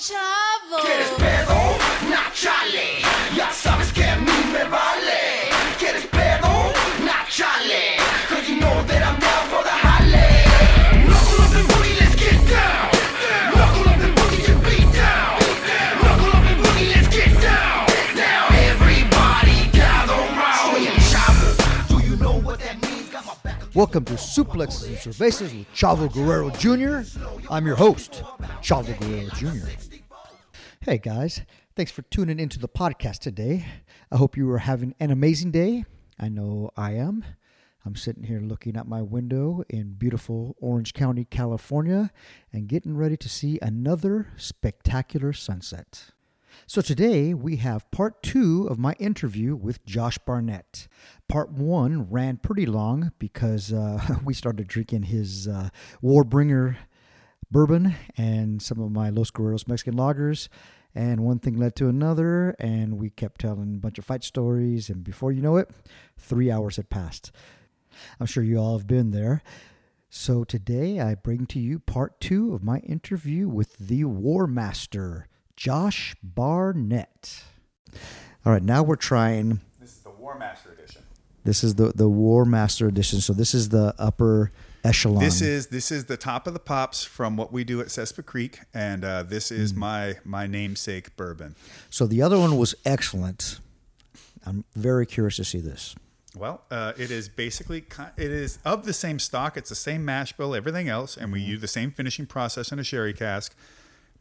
chavo. ¿Quieres pedo? Nachale. Ya sabes que a mí me vale. ¿Quieres pedo? Nachale. Cause you know that I'm down for the jale. Knuckle up and boogie, let's get down. Knuckle up and boogie to beat down. Knuckle up and boogie, let's get down. Now everybody gather round. Soy el chavo. Do you know what that means? Got my back Welcome to Suplexes and Cervezas with Chavo Guerrero Jr. I'm your host, Chavo Guerrero Jr. Hey guys, thanks for tuning into the podcast today. I hope you are having an amazing day. I know I am. I'm sitting here looking out my window in beautiful Orange County, California, and getting ready to see another spectacular sunset. So today we have part two of my interview with Josh Barnett. Part one ran pretty long because uh, we started drinking his uh, Warbringer bourbon and some of my Los Guerreros Mexican lagers. And one thing led to another, and we kept telling a bunch of fight stories. And before you know it, three hours had passed. I'm sure you all have been there. So today I bring to you part two of my interview with the War Master, Josh Barnett. All right, now we're trying. This is the War Master Edition. This is the the War Master edition. So this is the upper echelon. This is this is the top of the pops from what we do at Sespe Creek, and uh, this is my my namesake bourbon. so the other one was excellent. I'm very curious to see this. Well, uh, it is basically it is of the same stock. It's the same mash bill, everything else, and we use the same finishing process in a sherry cask.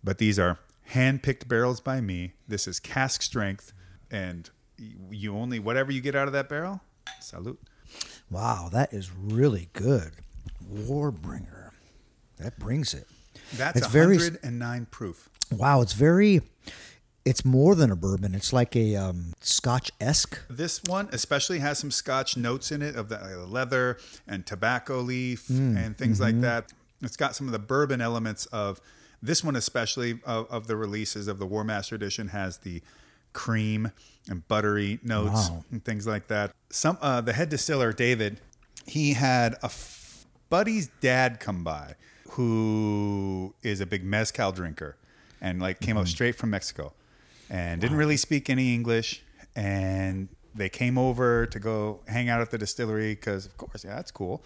But these are hand picked barrels by me. This is cask strength, and you only whatever you get out of that barrel. Salute. Wow, that is really good. Warbringer. That brings it. That's It's very- 109 proof. Wow, it's very. It's more than a bourbon. It's like a um, Scotch esque. This one especially has some Scotch notes in it of the leather and tobacco leaf and things like that. It's got some of the bourbon elements of this one, especially of, of the releases of the War Master Edition, has the cream and buttery notes Wow. and things like that. Some uh, the head distiller David, he had a buddy's dad come by who is a big mezcal drinker and like came up mm-hmm. straight from Mexico and didn't really speak any English. And they came over to go hang out at the distillery because, of course, yeah, that's cool.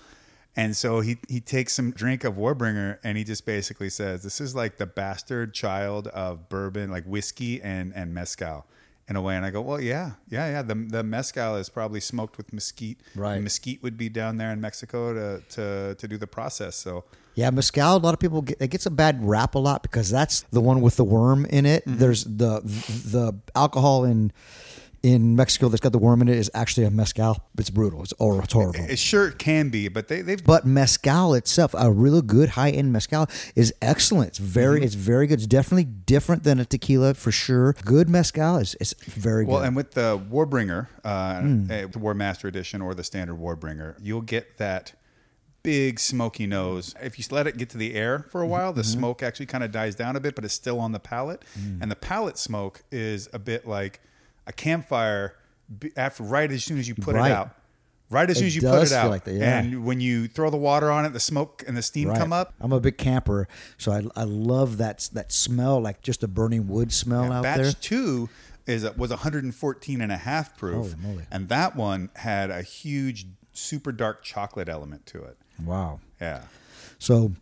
And so he, he takes some drink of Warbringer and he just basically says, This is like the bastard child of bourbon, like whiskey and, and mezcal in a way. And I go, Well, yeah, yeah, yeah. The, the mezcal is probably smoked with mesquite. Right. And mesquite would be down there in Mexico to, to, to do the process. So, Yeah, mezcal. A lot of people get, it gets a bad rap a lot because that's the one with the worm in it. Mm-hmm. There's the the alcohol in in Mexico that's got the worm in it is actually a mezcal. It's brutal. It's, or, it's horrible. it sure can be, but they, they've but mezcal itself, a really good high end mezcal, is excellent. It's very, Mm-hmm. it's very good. It's definitely different than a tequila for sure. Good mezcal is, is very Well, good. Well, and with the Warbringer, uh, uh, the War Master Edition or the standard Warbringer, you'll get that big smoky nose. If you let it get to the air for a while, the smoke actually kind of dies down a bit, but it's still on the palate. And the palate smoke is a bit like a campfire after right as soon as you put Right. it out. Right as soon as you put it out, like that, yeah. and when you throw the water on it, the smoke and the steam Right. come up. I'm a big camper, so I, I love that that smell, like just a burning wood smell out batch there. two is was 114 and a half proof and that one had a huge super dark chocolate element to it Wow. yeah So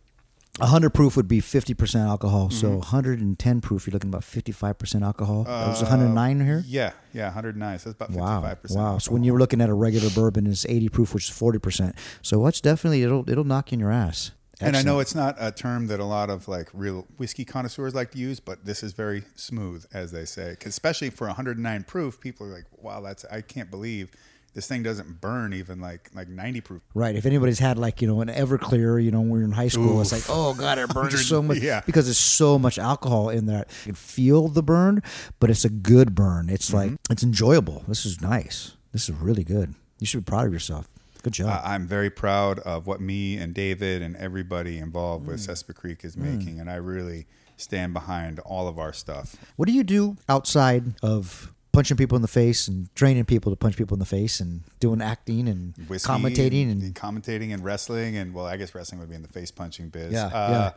100 proof would be 50% alcohol. So Mm-hmm. 110 proof, you're looking about 55% alcohol. that was 109 here? yeah yeah 109 so that's about 55% Wow. Wow. So when you were looking at a regular bourbon, it's 80 proof, which is 40%. So it's definitely, it'll, it'll knock you in your ass. and I know it's not a term that a lot of like real whiskey connoisseurs like to use, but this is very smooth, as they say. 'Cause especially for 109 proof, people are like, "Wow, that's I can't believe this thing doesn't burn even like like 90 proof." Right. If anybody's had like, you know, an Everclear, you know, when we were in high school, it's like, oh God, it burns so much. yeah. Because there's so much alcohol in there. You can feel the burn, but it's a good burn. It's Mm-hmm. like, it's enjoyable. This is nice. This is really good. You should be proud of yourself. Good job. I- I'm very proud of what me and David and everybody involved Mm. with Sespe Creek is making, and I really stand behind all of our stuff. What do you do outside of punching people in the face and training people to punch people in the face and doing acting and Whiskey commentating and, commentating and wrestling, and well, I guess wrestling would be in the face punching biz. Yeah, Uh,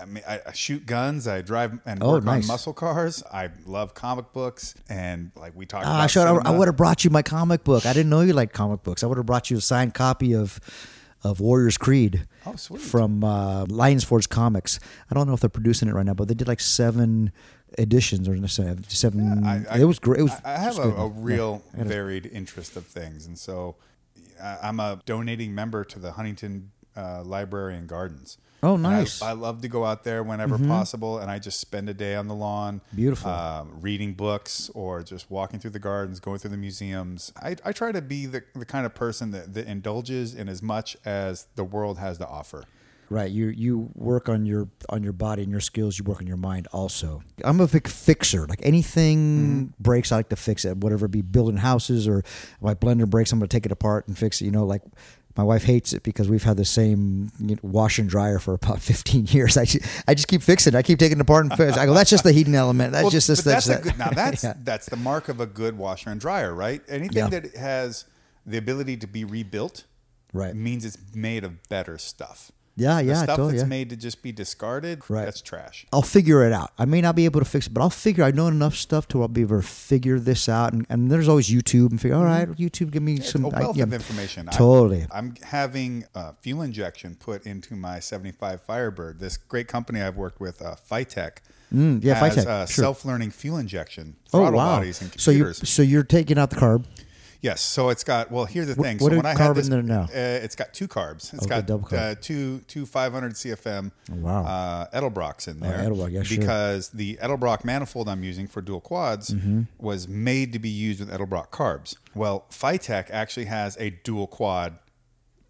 I mean, I, I shoot guns. I drive and Oh, work nice. on muscle cars. I love comic books, and like we talked about. I should. I, would have brought you my comic book. I didn't know you liked comic books. I would have brought you a signed copy of of Warriors Creed. Oh, sweet. From uh, Lions Forge Comics. I don't know if they're producing it right now, but they did like seven editions or seven. seven I, I, it was great. It was, I I have a, a real I gotta- varied interest of things, and so I- I'm a donating member to the Huntington uh, Library and Gardens. Oh, I- nice. Mm-hmm. I, love to go out there whenever possible, and I just spend a day on the lawn, Beautiful. um, reading books or just walking through the gardens, going through the museums. I, I try to be the, the kind of person that, that indulges in as much as the world has to offer. Right. You you work on your on your body and your skills. You work on your mind also. I'm a big fixer. Like anything Mm-hmm. breaks, I like to fix it. Whatever it be building houses or my blender breaks, I'm gonna take it apart and fix it. You know, like my wife hates it because we've had the same you know, wash and dryer for about 15 years. I just, I just keep fixing. it. I keep taking it apart and fix. I go, that's just the heating element. That's Well, just this. that's That's, a good, now that's Yeah. that's the mark of a good washer and dryer, right? Anything Yeah. that has the ability to be rebuilt, Right. means it's made of better stuff. Yeah, yeah, The yeah, stuff totally, that's yeah. made to just be discarded, Right. that's trash. I'll figure it out. I may not be able to fix it, but I'll figure. I know enough stuff to I'll be able to figure this out. And, and there's always YouTube and figure. All right, YouTube, give me some a wealth I- yeah, of information. I- Totally. I'm having uh, fuel injection put into my 75 Firebird. This great company I've worked with, uh, FiTech, Mm, yeah, has uh, sure. self-learning fuel injection oh throttle wow! bodies and computers. So you're so you're taking out the carb. Yes, so it's got. Well, here's the thing. what so when I had this, in there now? Uh, it's got two carbs. It's Okay, got double carb. Uh, two two 500 CFM. Oh, wow. Uh, Edelbrocks in there. Edelbrock, yeah, sure. Because the Edelbrock manifold I'm using for dual quads Mm-hmm. was made to be used with Edelbrock carbs. Well, FiTech actually has a dual quad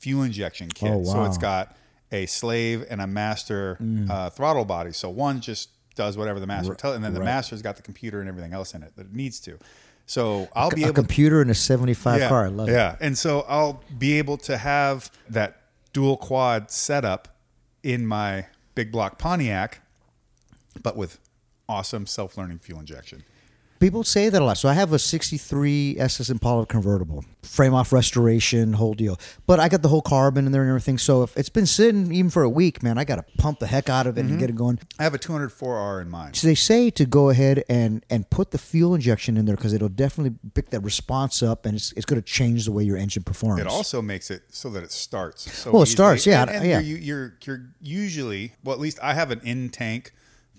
fuel injection kit. Oh, So it's wow. Mm. got a slave and a master uh, throttle body. So one just does whatever the master tells, and then the right. master's got the computer and everything else in it that it needs to. So I'll be a able computer and a 75 yeah, car. I love it. yeah. And so I'll be able to have that dual quad setup in my big block Pontiac, but with awesome self learning fuel injection. People say that a lot. So I have a 63 SS Impala convertible, frame off restoration, whole deal. But I got the whole carbon in there and everything. So if it's been sitting even for a week, man, I got to pump the heck out of it Mm-hmm. and get it going. I have a 204R in mind. So they say to go ahead and and put the fuel injection in there because it'll definitely pick that response up and it's, it's going to change the way your engine performs. It also makes it so that it starts. So Well, it easily. starts, yeah, And, and yeah. You're, you're you're usually well, at least I have an in tank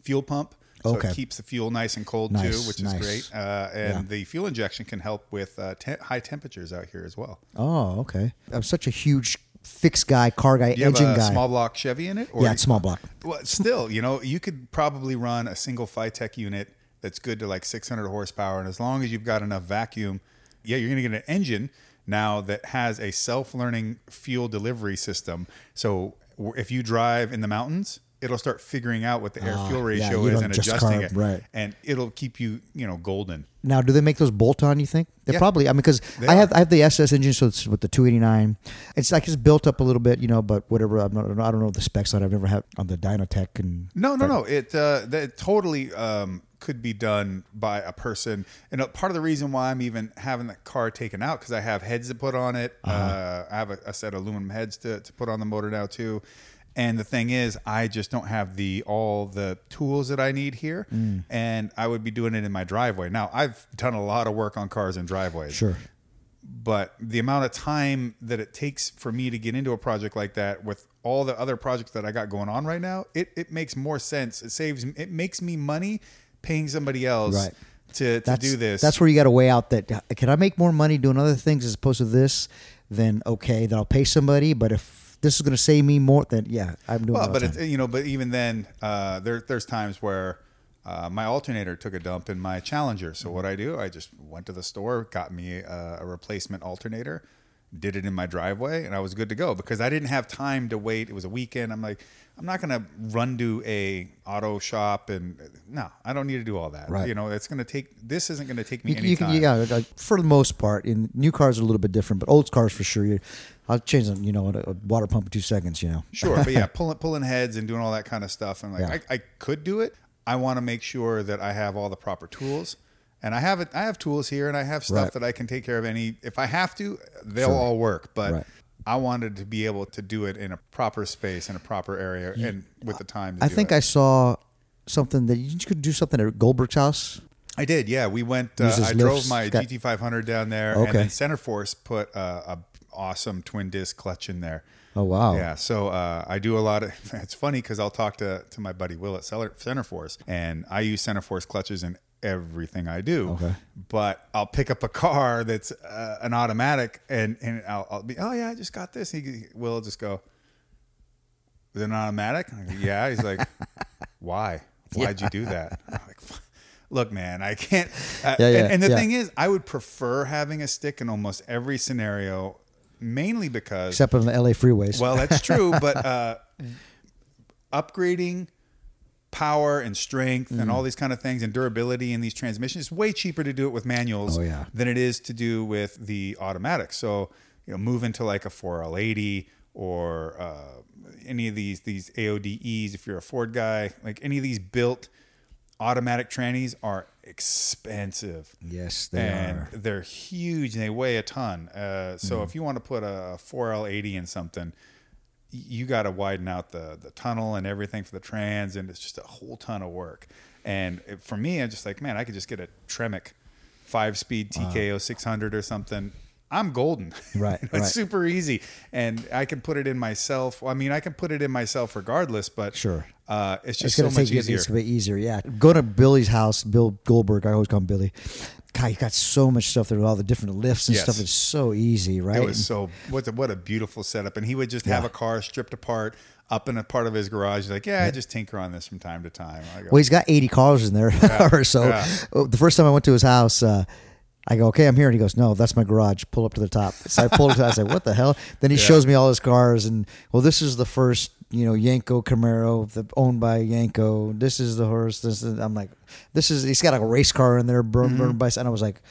fuel pump. So Okay. it keeps the fuel nice and cold Nice, too, which nice. is great. Uh, and Yeah. the fuel injection can help with uh, te- high temperatures out here as well. Oh, okay. I'm such a huge fixed guy, car guy, Do you have engine a guy. small block Chevy in it? Or yeah, it's small block. Well, still, you know, you could probably run a single FiTech unit that's good to like 600 horsepower, and as long as you've got enough vacuum, yeah, you're going to get an engine now that has a self-learning fuel delivery system. So if you drive in the mountains, it'll start figuring out what the air Ah, fuel ratio you is and adjusting carb, it, right. and it'll keep you, you know, golden. Now, do they make those bolt on? You think they Yeah. probably? I mean, because I have. I have the SS engine, so it's with the 289. It's like it's built up a little bit, you know, but whatever. I'm not, I don't know the specs on. it. I've never had on the Dynatech and No, no, no. It uh, that totally um, could be done by a person. And uh, part of the reason why I'm even having the car taken out because I have heads to put on it. uh Uh-huh. I have a, a set of aluminum heads to, to put on the motor now too. And the thing is, I just don't have the all the tools that I need here, Mm. and I would be doing it in my driveway. Now, I've done a lot of work on cars and driveways Sure. but the amount of time that it takes for me to get into a project like that with all the other projects that I got going on right now, it, it makes more sense. It saves it makes me money paying somebody else Right. to, to That's, do this. That's where you got to weigh out that can I make more money doing other things as opposed to this? Then okay, then I'll pay somebody. But if this is going to save me more, then yeah, I'm doing. well, but it's you know, but even then, uh, there there's times where uh, my alternator took a dump in my Challenger. So what I do, I just went to the store, got me a, a replacement alternator, did it in my driveway, and I was good to go because I didn't have time to wait. It was a weekend. I'm like, I'm not gonna run to a auto shop and no, I don't need to do all that. Right. You know, it's gonna take. This isn't gonna take me You, any you can, time. yeah, like, for the most part, in new cars are a little bit different, but old cars for sure. You, I'll change them, you know, a, a water pump in two seconds. You know, Sure, but yeah, pulling pulling heads and doing all that kind of stuff, and like Yeah. I, I could do it. I want to make sure that I have all the proper tools, and I have it. I have tools here, and I have stuff Right. that I can take care of. Any if I have to, they'll Sure. all work. But Right. I wanted to be able to do it in a proper space in a proper area and with the time. I think it. I saw something that you could do something at Goldberg's house. I did, yeah. We went. Uh, I drove my got- GT500 down there, Okay. and then Centerforce put uh, a awesome twin disc clutch in there. Oh wow! Yeah, so uh, I do a lot of. It's funny because I'll talk to to my buddy Will at Celler- Centerforce, and I use Centerforce clutches in everything I do. Okay. But I'll pick up a car that's uh, an automatic, and and I'll, I'll be, oh yeah, I just got this. He Will will just go, is it an automatic? Go, yeah. He's like, why? Why'd you do that? I'm like, look, man, I can't. Uh, Yeah, yeah, and, and the yeah. thing is, I would prefer having a stick in almost every scenario, mainly because Except on the LA freeways. well, that's true, but uh, upgrading power and strength Mm. and all these kind of things and durability in these transmissions is way cheaper to do it with manuals Oh, yeah. than it is to do with the automatics. So, you know, move into like a 4L80 or uh, any of these these AODEs if you're a Ford guy, like any of these built automatic trannies are expensive yes, they and are. they're huge and they weigh a ton. Uh, so if you want to put a 4L80 in something, you got to widen out the the tunnel and everything for the trans, and it's just a whole ton of work. And it- for me, I'm just like, man, I could just get a Tremec five speed TKO 600 or something. I'm golden. Right, it's right. super easy, and I can put it in myself. I mean, I can put it in myself regardless, but Sure. Uh, it's It's just so gonna much take you. easier. It's gonna be easier. Yeah. Go to Billy's house, Bill Goldberg. I always call him Billy. God, you got so much stuff there with all the different lifts and Yes. stuff. It's so easy, right? It was so what a, what a beautiful setup, and he would just have a car stripped apart up in a part of his garage. He's like, yeah, I just tinker on this from time to time. I go, Well, he's got 80 cars in there or so. yeah. Oh, The first time I went to his house, uh, I go, okay, I'm here. And he goes, no, that's my garage. Pull up to the top. So I pulled up to I said, what the hell? Then he Yeah. shows me all his cars. And, well, this is the first, you know, Yenko Camaro the, owned by Yenko. This is the horse. This is, I'm like, this is, he's got a race car in there, burned, Mm-hmm. burned by, and I was like,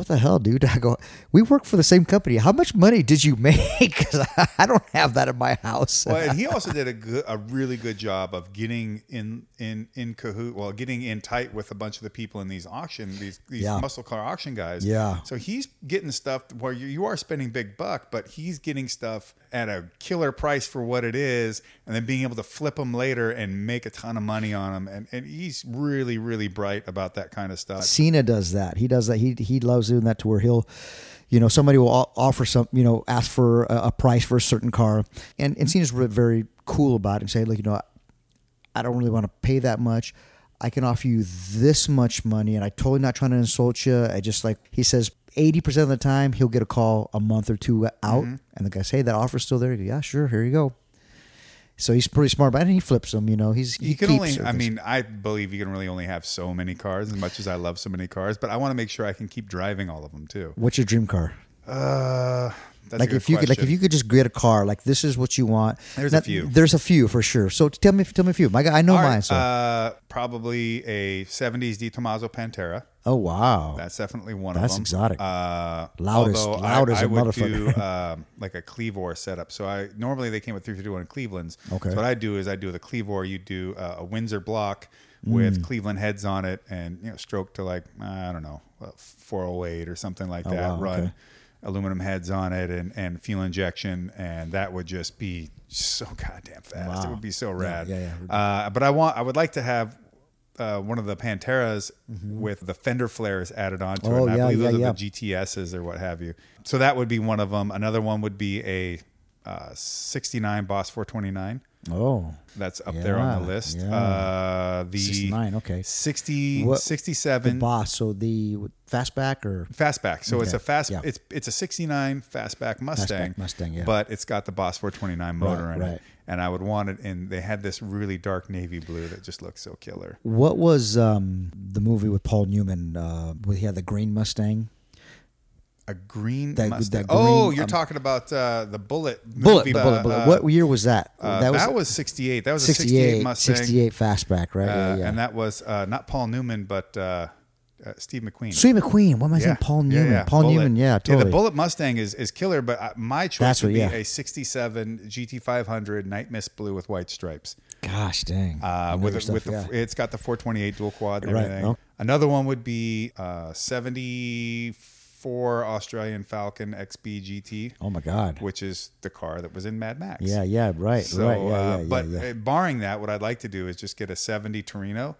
what the hell, dude? I go, we work for the same company. How much money did you make? Because I don't have that in my house. well, and he also did a good, a really good job of getting in in in cahoot, well, getting in tight with a bunch of the people in these auction, these these Yeah. muscle car auction guys. Yeah. So he's getting stuff where you, you are spending big buck, but he's getting stuff at a killer price for what it is, and then being able to flip them later and make a ton of money on them. And and he's really really bright about that kind of stuff. Cena does that. He does that. He he loves doing that to where he'll, you know, somebody will offer some, you know, ask for a, price for a certain car, and and Cena's very cool about it and say, look, you know, I don't really want to pay that much. I can offer you this much money, and I totally not trying to insult you. I just like he says. 80% of the time, he'll get a call a month or two out, mm-hmm. and the guy say, hey, that offer's still there. Go, yeah, sure, here you go. So he's pretty smart and he flips them, you know. He's he you can keeps only i mean i believe you can really only have so many cars as much as i love so many cars but i want to make sure i can keep driving all of them too what's your dream car? uh that's like a good if you could, like if you could just get a car, like this is what you want. There's a few. There's a few for sure. So tell me, tell me a few. My guy, I know right, mine. So. uh, probably a 70s De Tomaso Pantera. oh wow, That's definitely one That's of them. That's exotic. Uh, Loudest- although loud I, as would motherfucker. do um, like a Clevor setup. So I normally they came with 351 Cleveland's. Okay. So what I do is I do the Clevor. You do uh, a Windsor block Mm. with Cleveland heads on it, and you know stroke to like I don't know 408 or something like that. Oh, wow, Run okay. Aluminum heads on it and and fuel injection, and that would just be so goddamn fast. It would be so rad. yeah, yeah. Uh, but I want I would like to have. Uh, one of the Panteras with the fender flares added onto Mm-hmm. Oh, it. And yeah, I believe yeah, those yeah. are the GTSs or what have you. So that would be one of them. Another one would be a uh, 69 Boss 429. Oh, That's up there on the list. yeah. Uh, the 69, okay. 60, What- 67. the boss. So the fastback or fastback. So it's a fast. yeah. It's it's a 69 fastback Mustang. Mustang, yeah. But it's got the Boss 429 motor Right, in right. it. And I would want it. And they had this really dark navy blue that just looks so killer. what was um, the movie with Paul Newman? Uh, where he had the green Mustang. A green That- Mustang. that oh, you're um, talking about uh, the Bullitt. Bullitt, movie, bullet, uh, bullet. uh, what year was that? uh, that, was, 68. That was a 68 68, Mustang. 68 fastback, right? Uh, yeah, yeah. And that was uh, not Paul Newman, but uh, uh, Steve McQueen. Steve McQueen. What am I saying? Paul Newman. yeah. Paul Bullitt. Newman. Yeah, totally. the Bullitt Mustang is, is killer, but uh, my choice That's would what- be yeah. a 67 GT500 Night Mist Blue with white stripes. Gosh dang. Uh, with it, with stuff, the, yeah. it's got the 428 dual quad and Right, everything. Another one would be uh, '84 Australian Falcon XB GT, Oh my God. which is the car that was in Mad Max. Yeah, yeah, right, So, right. Yeah, uh, yeah, but yeah. uh, barring that, what I'd like to do is just get a '70 Torino,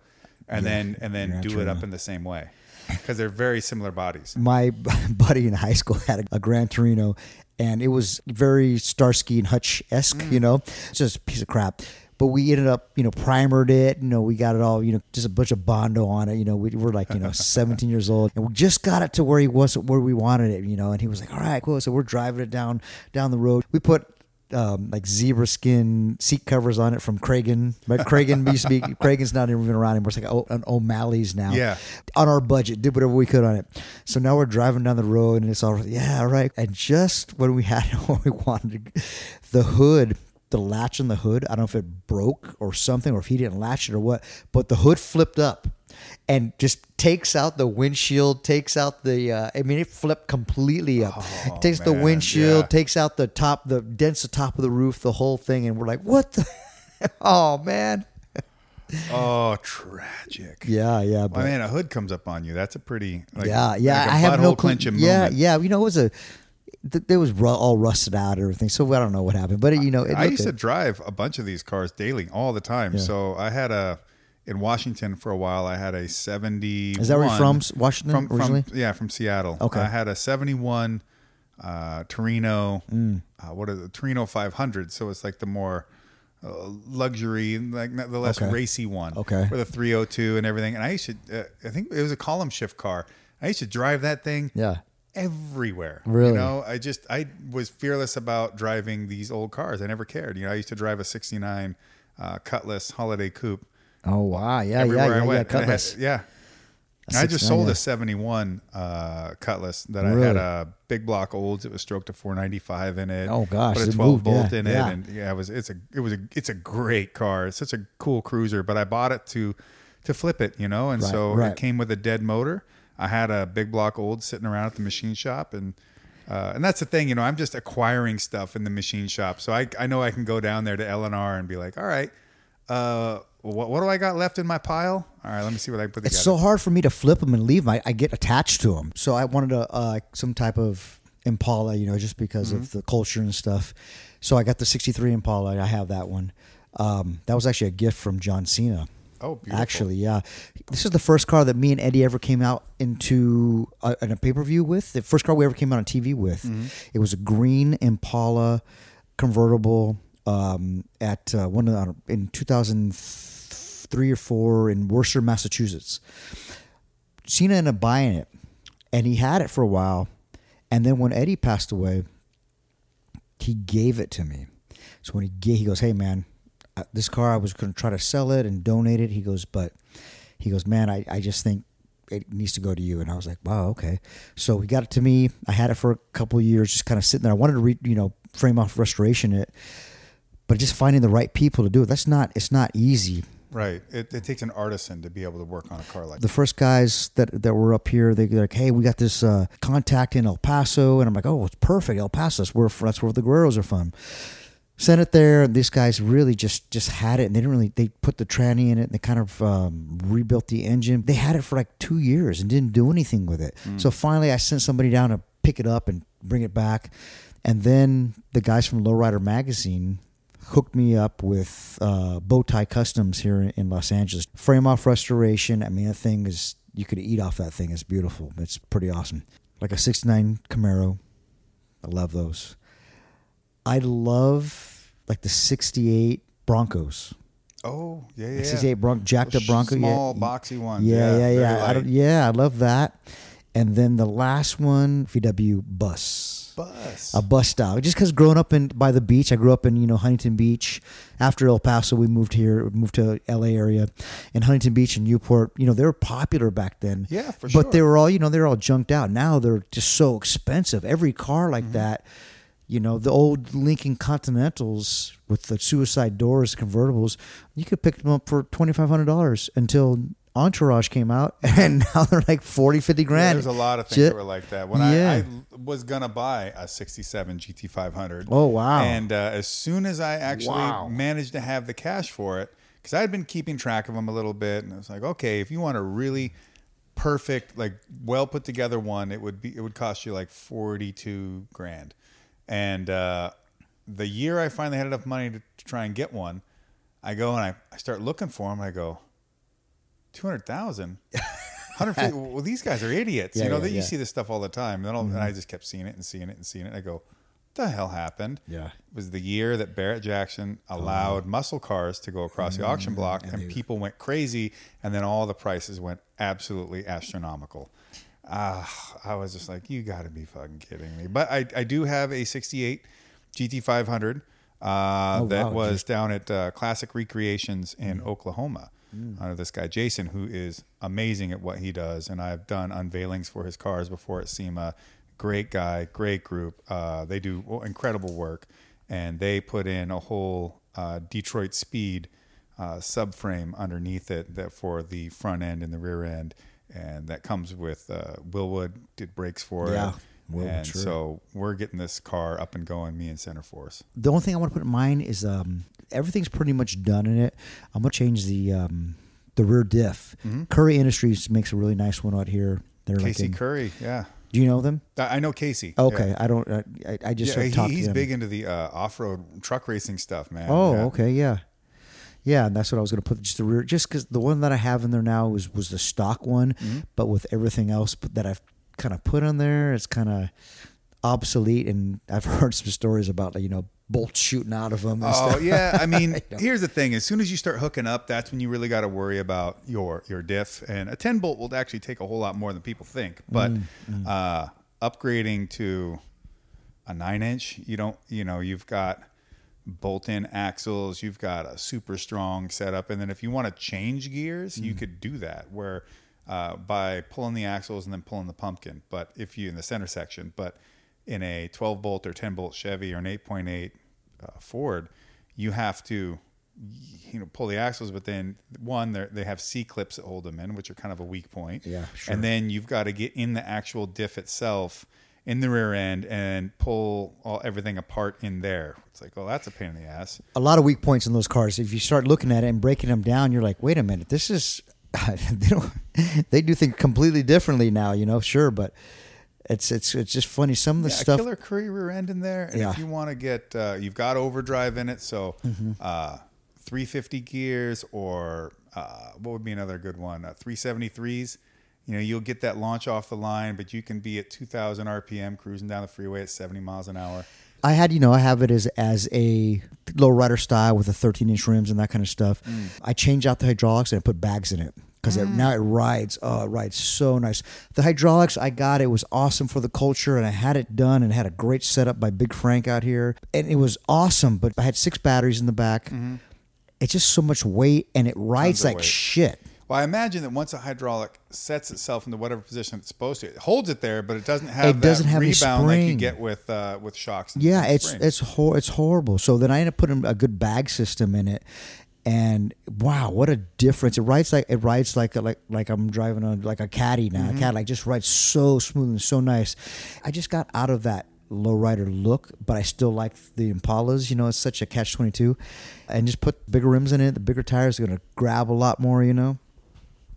and then and then do it up in the same way, because they're very similar bodies. my buddy in high school had a, a Gran Torino, and it was very Starsky and Hutch esque, Mm. you know, it's just a piece of crap. But we ended up, you know, primered it. You know, we got it all, you know, just a bunch of bondo on it. You know, we were like, you know, 17 years old, and we just got it to where he was, where we wanted it. You know, and he was like, "All right, cool." So we're driving it down down the road. We put um, like zebra skin seat covers on it from Kragen. But Kragen used to be Kragen's not even around anymore. It's like oh, an O'Malley's now. Yeah. On our budget, did whatever we could on it. So now we're driving down the road and it's all yeah, all right. And just when we had what we wanted, the hood. The latch on the hood, I don't know if it broke or something, or if he didn't latch it or what, but the hood flipped up and just takes out the windshield, takes out the. Uh, I mean, it flipped completely up. it takes the windshield, yeah. takes out the top, the dents the top of the roof, the whole thing, and we're like, what the? oh man. Oh, tragic. Yeah, yeah. I But, mean, a hood comes up on you. That's a pretty like, yeah, yeah. like a I have no clenching Yeah, moment. yeah. You know, it was a. Th- it was ru- all rusted out and everything, so I don't know what happened. But it, you know, it I used to drive a bunch of these cars daily, all the time. So I had a in Washington for a while. I had a seventy. Is that where you're from, Washington, From, originally? from yeah, from Seattle. Okay. I had a seventy-one uh, Torino. Mm. Uh, what is it? Torino five hundred. So it's like the more uh, luxury, like the less Okay. racy one. Okay. With a three hundred two and everything. And I used to. Uh, I think it was a column shift car. I used to drive that thing Yeah. Everywhere. Really? You know, I just I was fearless about driving these old cars. I never cared. You know, I used to drive a '69 uh, Cutlass Holiday Coupe Oh wow. Yeah, yeah, everywhere yeah. I yeah, it had- yeah. I just sold yeah. a '71 uh, Cutlass that I had a big block olds. It was stroked to 495 in it. Oh, gosh, put a 12 moved, bolt yeah, in yeah. it, and yeah, it was it's a it was a it's a great car. It's such a cool cruiser. But I bought it to to flip it, you know, and Right, so right. it came with a dead motor. I had a big block old sitting around at the machine shop, and uh, and that's the thing, you know, I'm just acquiring stuff in the machine shop, so I I know I can go down there to L and R and be like, all right. Uh, what, what do I got left in my pile? All right, let me see what I put together. It's so hard for me to flip them and leave them. I, I get attached to them. So I wanted a uh, some type of Impala, you know, just because of Mm-hmm. the culture and stuff. So I got the '63 Impala. I have that one. Um, that was actually a gift from John Cena. Oh, beautiful. Actually, yeah. This is the first car that me and Eddie ever came out into a, in a pay per view with. The first car we ever came out on TV with. Mm-hmm. It was a green Impala convertible um, at uh, one of the, in 2003 or four in Worcester, Massachusetts. Cena ended up buying it, and he had it for a while, and then when Eddie passed away, he gave it to me. So when he gave, he goes, "Hey man, uh, this car I was going to try to sell it and donate it." He goes, "But he goes, man, I, I just think it needs to go to you." And I was like, "Wow, okay." So he got it to me. I had it for a couple of years, just kind of sitting there. I wanted to, re, you know, frame off restoration it, but just finding the right people to do it. That's not. It's not easy. Right. It, it takes an artisan to be able to work on a car like the that. first guys that that were up here, they, they're like, "Hey, we got this uh, contact in El Paso," and I'm like, "Oh, it's perfect, El Paso. That's where that's where the Guerreros are from." Sent it there, and these guys really just just had it, and they didn't really. They put the tranny in it, and they kind of um, rebuilt the engine. They had it for like two years and didn't do anything with it. So finally, I sent somebody down to pick it up and bring it back, and then the guys from Lowrider Magazine hooked me up with uh, Bowtie Customs here in, in Los Angeles. Frame off restoration. I mean, that thing is you could eat off that thing. It's beautiful. It's pretty awesome. Like a '69 Camaro. I love those. I love like the '68 Broncos. Oh, yeah, yeah. 68 Bronco, jacked up Bronco. Small, yeah. boxy ones. Yeah, yeah, very yeah. I don't, yeah, I love that. And then the last one, VW Bus. Bus. A bus style. Just because growing up in by the beach, I grew up in you know Huntington Beach. After El Paso, we moved here, moved to L.A. area, and Huntington Beach and Newport. You know they were popular back then. Yeah, for sure. But they were all you know they're all junked out. Now they're just so expensive. Every car like Mm-hmm. that. You know the old Lincoln Continentals with the suicide doors, convertibles. You could pick them up for twenty five hundred dollars until Entourage came out, and now they're like 40, 50 Yeah, grand. there's a lot of things that were like that. When Yeah. I, I was gonna buy a '67 GT500. Oh, wow. And uh, as soon as I actually Wow. managed to have the cash for it, because I had been keeping track of them a little bit, and I was like, okay, if you want a really perfect, like well put together one, it would be it would cost you like forty two grand. And uh, the year I finally had enough money to, to try and get one, I go and I, I start looking for them. I go, two hundred thousand. 150 well these guys are idiots Yeah, you know yeah, that you yeah. Mm-hmm. see this stuff all the time and, then all, and i just kept seeing it and seeing it and seeing it i go what the hell happened Yeah. it was the year that Barrett Jackson allowed muscle cars to go across the auction block, and, people went crazy, and then all the prices went absolutely astronomical. Ah, I was just like, you got to be fucking kidding me. But I, I do have a 68 GT500 uh, Oh, that wow. was down at uh, Classic Recreations in Oklahoma. Mm. Under this guy Jason, who is amazing at what he does, and I've done unveilings for his cars before at SEMA. Great guy, great group. Uh, they do incredible work, and they put in a whole uh, Detroit Speed uh, subframe underneath it that for the front end and the rear end, and that comes with uh, Wilwood did brakes for Yeah, it. Wilwood, and sure. so we're getting this car up and going, me and Centerforce. The only thing I want to put in mind is um, everything's pretty much done in it. I'm gonna change the um, the rear diff. Currie Industries makes a really nice one out here. They're like Casey in- Currie, yeah. Do you know them? I know Casey. Okay, Yeah. I don't. I, I- just Yeah, sort of he- talked to he's big into the uh, off-road truck racing stuff, man. Oh, Yeah. okay, yeah, yeah. And that's what I was going to put just the rear, just because the one that I have in there now was was the stock one, Mm-hmm. but with everything else that I've kind of put on there, it's kind of obsolete. And I've heard some stories about like, you know bolts shooting out of them. And Oh stuff. yeah, I mean, here's the thing: as soon as you start hooking up, that's when you really got to worry about your your diff. And a 10 bolt will actually take a whole lot more than people think. But Mm, uh, upgrading to a nine inch, you don't, you know, you've got bolt-in axles, you've got a super strong setup, and then if you want to change gears, Mm. you could do that where uh, by pulling the axles and then pulling the pumpkin. But if you in the center section, but in a 12 bolt or 10 bolt Chevy or an 8.8 uh, Ford, you have to you know pull the axles, but then one they they have C clips that hold them in, which are kind of a weak point. Yeah, sure. And then you've got to get in the actual diff itself in the rear end and pull all everything apart in there. It's like, oh, that's a pain in the ass. a lot of weak points in those cars. If you start looking at it and breaking them down, you're like, wait a minute, this is they don't they do things completely differently now. You know, sure, but it's it's it's just funny. Some of the Yeah, stuff. killer Currie rear end in there. And Yeah. Mm-hmm. if you want to get, uh, you've got overdrive in it, so uh, 350 gears or uh, what would be another good one? Uh, 373s. You know, you'll get that launch off the line, but you can be at 2,000 RPM cruising down the freeway at 70 miles an hour. I had, you know, I have it as as a low rider style with the 13 inch rims and that kind of stuff. Mm. I changed out the hydraulics and I put bags in it because it, now it rides. Oh, it rides so nice. The hydraulics I got, it was awesome for the culture, and I had it done and had a great setup by Big Frank out here, and it was awesome. But I had six batteries in the back. It's just so much weight, and it rides Mm-hmm. Tons of like weight. shit. Well, I imagine that once a hydraulic sets itself into whatever position it's supposed to, it holds it there, but it doesn't have It doesn't have rebound like you get with uh, with shocks. And, Yeah, it's springs. it's hor- it's horrible. So then I ended up putting a good bag system in it, and wow, what a difference! It rides like it rides like like like I'm driving on like a caddy now. A Cadillac just rides so smooth and so nice. I just got out of that lowrider look, but I still like the Impalas. You know, it's such a catch twenty two, and just put bigger rims in it. The bigger tires are gonna grab a lot more. You know.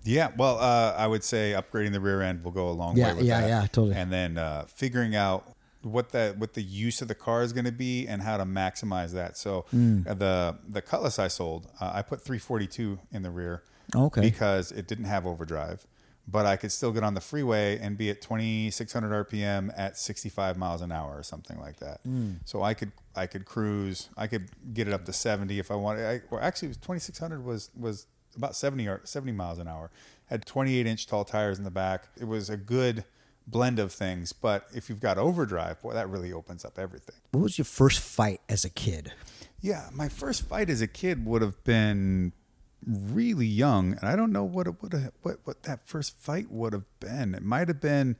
Yeah, well, uh, I would say upgrading the rear end will go a long Yeah, way with yeah, that. yeah, totally. And then uh, figuring out what the what the use of the car is going to be and how to maximize that. So Mm. uh, the the Cutlass I sold, uh, I put 342 in the rear. Okay. Because it didn't have overdrive, but I could still get on the freeway and be at 2600 RPM at 65 miles an hour or something like that. Mm. So I could I could cruise. I could get it up to 70 if I wanted. I, or actually, it was 2600 was was about 70 or 70 miles an hour. Had 28 inch tall tires in the back. It was a good blend of things. But if you've got overdrive, boy, that really opens up everything. What was your first fight as a kid? Yeah, my first fight as a kid would have been really young, and I don't know what it would have, what what that first fight would have been. It might have been.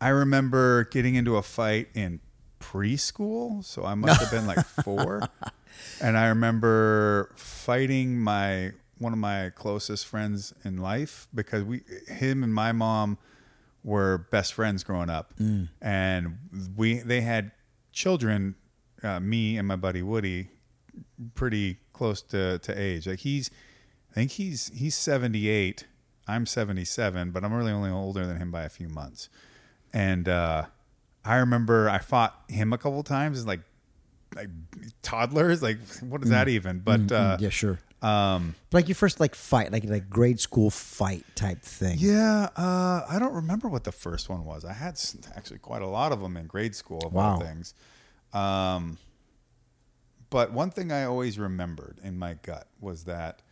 I remember getting into a fight in preschool, so I must have been like four, and I remember fighting my one of my closest friends in life because we him and my mom were best friends growing up, and we they had children, uh, me and my buddy Woody, pretty close to, to age. Like he's, I think he's he's seventy eight, I'm 77, but I'm really only older than him by a few months. And uh, I remember I fought him a couple times like like toddlers. Like what is that even? But uh, yeah, sure. Um, Like your first like fight, like like grade school fight type thing. yeah, uh, I don't remember what the first one was. I had actually quite a lot of them in grade school of all Wow. things. Um, but one thing I always remembered in my gut was that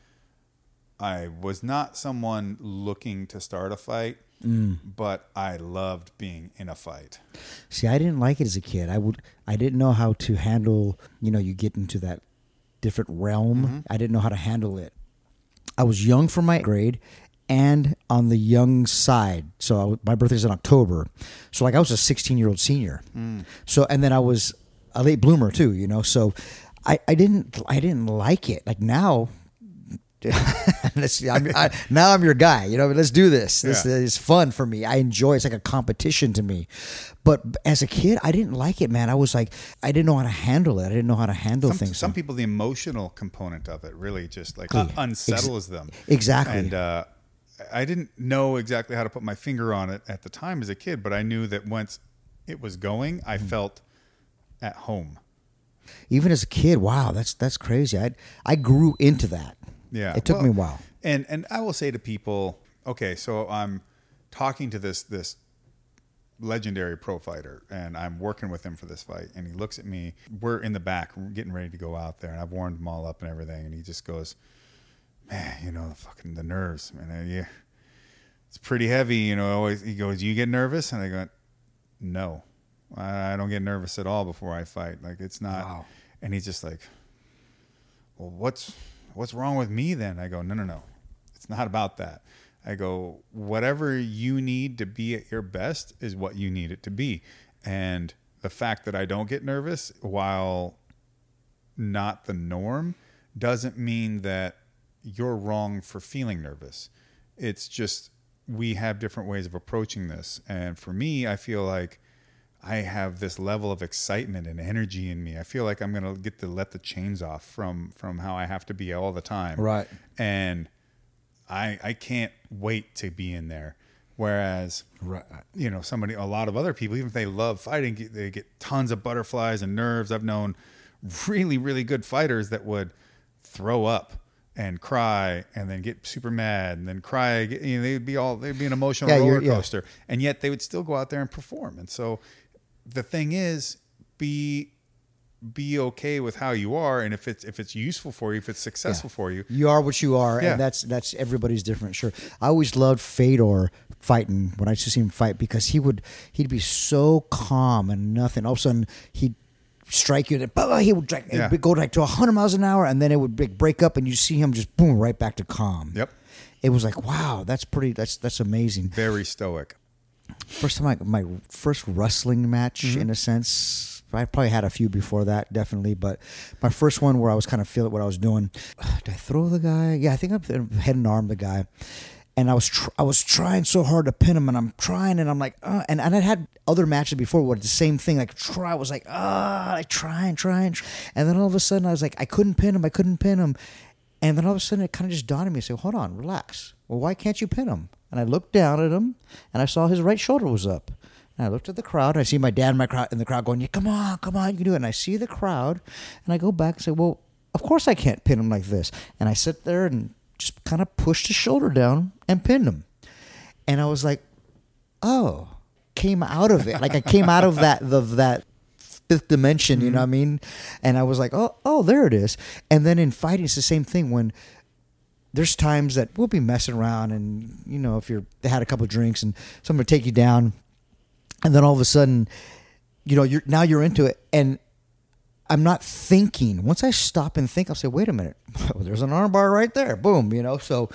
I was not someone looking to start a fight, Mm. but I loved being in a fight. See, I didn't like it as a kid. I would I didn't know how to handle, you know, you get into that different realm. Mm-hmm. I didn't know how to handle it. I was young for my grade and on the young side. So I, my birthday's in October. So like I was a 16-year-old senior. Mm. So and then I was a late bloomer too, you know. So I I didn't I didn't like it. Like now I'm, I, now I'm your guy. You know, let's do this. This Yeah. is fun for me. I enjoy. It's like a competition to me. But as a kid, I didn't like it, man. I was like, I didn't know how to handle it. I didn't know how to handle Some, things. some people, the emotional component of it really just like uh, unsettles them. Exactly. And uh, I didn't know exactly how to put my finger on it at the time as a kid, but I knew that once it was going, I Mm. felt at home. Even as a kid, wow, that's that's crazy. I I grew into that. Yeah, it took well, me a while. And and I will say to people, okay, so I'm talking to this this legendary pro fighter, and I'm working with him for this fight, and he looks at me. We're in the back, getting ready to go out there, and I've warmed them all up and everything, and he just goes, "Man, you know, the fucking the nerves, man. uh, Yeah, it's pretty heavy, you know." Always, he goes, "You get nervous?" And I go, "No, I, I don't get nervous at all before I fight. Like it's not." Wow. And he's just like, well, what's what's wrong with me then? I go, no, no, no, it's not about that. I go, whatever you need to be at your best is what you need it to be, and the fact that I don't get nervous while not the norm doesn't mean that you're wrong for feeling nervous. It's just we have different ways of approaching this, and for me, I feel like I have this level of excitement and energy in me. I feel like I'm gonna get to let the chains off from from how I have to be all the time. Right. And I I can't wait to be in there. Whereas Right. you know somebody a lot of other people even if they love fighting they get tons of butterflies and nerves i've known really really good fighters that would throw up and cry and then get super mad and then cry you know, they'd be all they'd be an emotional Yeah, roller yeah. coaster and yet they would still go out there and perform and so the thing is be be okay with how you are and if it's if it's useful for you if it's successful for you You are what you are, Yeah. and that's that's everybody's different. Sure, I always loved Fedor fighting when I used to see him fight because he would he'd be so calm and nothing. All of a sudden he'd strike you, and blah, blah, he would drag, Yeah. go like to hundred miles an hour, and then it would break up, and you see him just boom right back to calm. Yep. It was like wow, that's pretty. That's that's amazing. very stoic First time I, my first wrestling match, Mm-hmm. in a sense. I probably had a few before that, definitely, but my first one where I was kind of feeling what I was doing. Did I throw the guy? Yeah, I think I head and arm the guy, and I was tr- I was trying so hard to pin him, and I'm trying, and I'm like, uh, and and I had other matches before where it's the same thing. Like try, I was like, ah, like trying, trying, try. and try and then all of a sudden I was like, I couldn't pin him, I couldn't pin him, and then all of a sudden it kind of just dawned on me. I said, hold on, relax. Well, why can't you pin him? And I looked down at him, and I saw his right shoulder was up. And I looked at the crowd. And I see my dad in my crowd in the crowd going, "Yeah, come on, come on, you can do it." And I see the crowd, and I go back and say, "Well, of course I can't pin him like this." And I sit there and just kind of pushed his shoulder down and pinned him. And I was like, "Oh, came out of it. Like I came out of that of that fifth dimension. You know what I mm-hmm. mean?" And I was like, "Oh, oh, there it is." And then in fighting, it's the same thing when there's times that we'll be messing around and you know if you're they had a couple of drinks and someone would take you down. And then all of a sudden you know you're now you're into it. And i'm not thinking. Once i stop and think i'll say wait a minute. Well, there's an armbar right there. Boom you know? So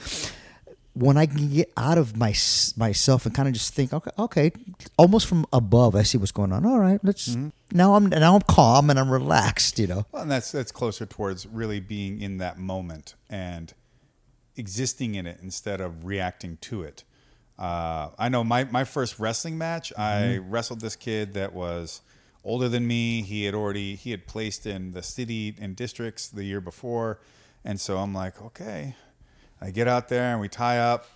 when i can get out of my myself and kind of just think okay okay. Almost from above i see what's going on. All right let's mm-hmm. now i'm now i'm calm and i'm relaxed you know? Well, and that's that's closer towards really being in that moment and existing in it instead of reacting to it. Uh, I know my my first wrestling match, I wrestled this kid that was older than me. He had already he had placed in the city and districts the year before, and so I'm like, okay. I get out there and we tie up,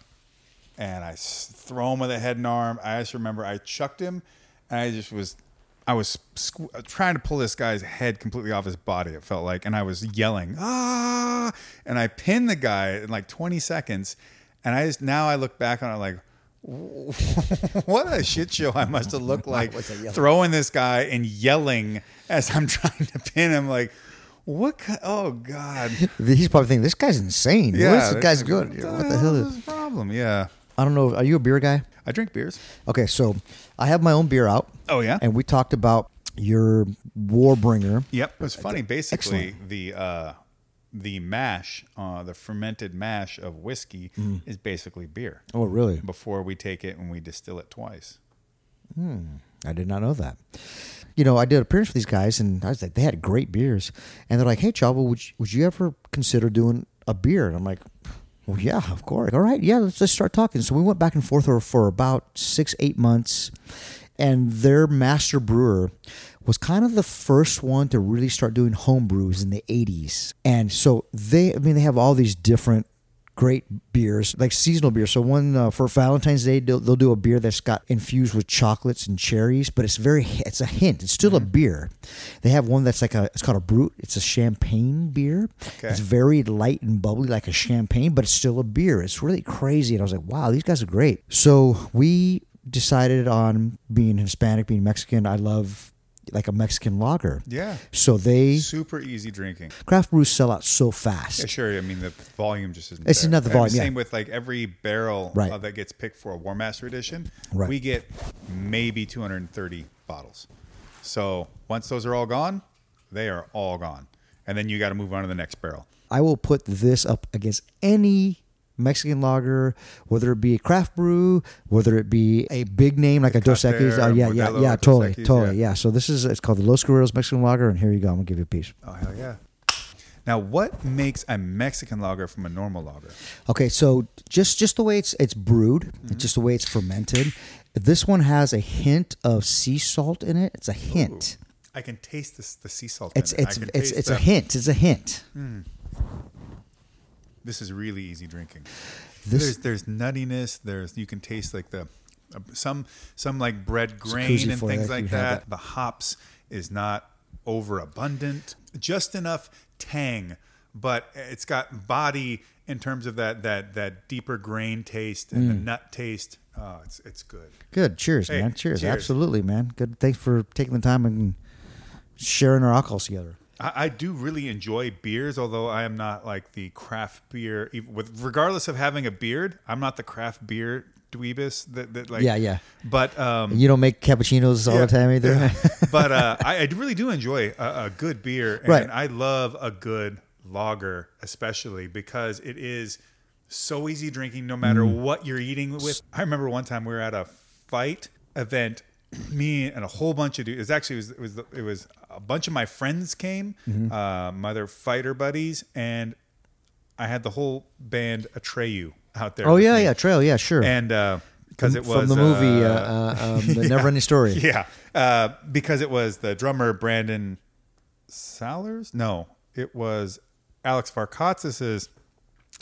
and I throw him with a head and arm. I just remember I chucked him, and I just was, I was squ- trying to pull this guy's head completely off his body. It felt like, and I was yelling ah, and I pinned the guy in like 20 seconds, and I just now I look back on it like. what a shit show I must have looked like throwing this guy and yelling as I'm trying to pin him. Like, what? ki- Oh God! He's probably thinking this guy's insane. what is this guy's good? What the hell is? his problem? Yeah, I don't know. Are you a beer guy? I drink beers. Okay, so I have my own beer out. Oh, yeah? and we talked about your Warbringer. Yep, it was funny. Basically, Excellent. the uh, the mash, uh, the fermented mash of whiskey, Mm. is basically beer. Oh, really? Before we take it and we distill it twice. Hmm. I did not know that. You know, I did an appearance for these guys, and I was like, they had great beers, and they're like, "Hey, Chavo, would you, would you ever consider doing a beer?" And I'm like, "Well, yeah, of course. All right, yeah, let's just start talking." So we went back and forth for, for about six, eight months, and their master brewer was kind of the first one to really start doing home brews in the 80s. And so they, I mean, they have all these different great beers, like seasonal beer. So one uh, for Valentine's Day, they'll, they'll do a beer that's got infused with chocolates and cherries, but it's very, it's a hint. It's still a beer. They have one that's like a, it's called a brute. It's a champagne beer. Okay. It's very light and bubbly, like a champagne, but it's still a beer. It's really crazy. And I was like, wow, these guys are great. So we decided on being Hispanic, being Mexican. I love like a Mexican lager. Yeah. So they Super easy drinking. craft brews sell out so fast. Yeah, sure. I mean, the volume just isn't. It's there. not the volume, Same yeah. with like every barrel Right. uh, that gets picked for a War Master edition. Right. We get maybe 230 bottles. So once those are all gone, they are all gone, and then you got to move on to the next barrel. I will put this up against any Mexican lager, whether it be a craft brew, whether it be a big name like a Dos Equis. Oh, yeah, yeah, yeah, totally, totally. yeah. So this is, it's called the Los Guerreros Mexican Lager, and here you go. I'm going to give you a piece. Oh hell yeah! Now, what makes a Mexican lager from a normal lager? Okay, so just just the way it's it's brewed, Mm-hmm. just the way it's fermented. This one has a hint of sea salt in it. It's a hint. I can taste this, the sea salt. It's in it. I it's can it's it's the- a hint. It's a hint. This is really easy drinking. This- there's there's nuttiness. There's you can taste like the uh, some some like bread grain and things like that. that. The hops is not overabundant. Just enough tang, but it's got body in terms of that that that deeper grain taste and the Mm. nut taste. Oh, it's it's good. Good. Cheers, Hey, man. Cheers. cheers. Absolutely, man. Good. Thanks for taking the time and sharing our alcohols together. I, I do really enjoy beers, although I am not like the craft beer. With regardless of having a beard, I'm not the craft beer dweebus that, that like. Yeah, yeah. But um, You don't make cappuccinos all yeah, the time either. yeah. but uh, I, I really do enjoy a, a good beer, and Right. I love a good lager, especially because it is so easy drinking, no matter Mm. what you're eating with. I remember one time we were at a fight event. Me and a whole bunch of dudes. It was actually it was it was, it was a bunch of my friends came, Mm-hmm. uh, my other fighter buddies, and I had the whole band Atreyu out there. oh yeah, me. yeah. Trail. Yeah, sure. and because it was from the movie, uh, uh, uh, um, the Never-Ending Story. yeah, uh, because it was the drummer Brandon Saller's. No, it was Alex Varkatzas's,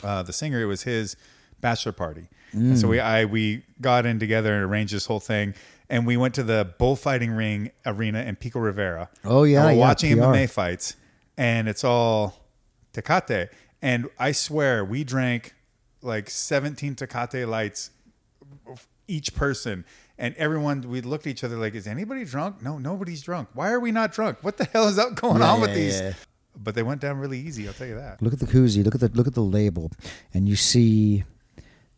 uh, the singer. It was his bachelor party, and Mm. so we I we got in together and arranged this whole thing. And we went to the bullfighting ring arena in Pico Rivera. Oh, yeah, and we're yeah, watching PR. MMA fights, and it's all Tecate. And I swear, we drank like 17 Tecate lights each person and everyone we looked at each other like is anybody drunk no nobody's drunk why are we not drunk what the hell is up going Yeah, on with yeah, these yeah. but they went down really easy i'll tell you that Look at the koozie. Look at the look at the label, and you see.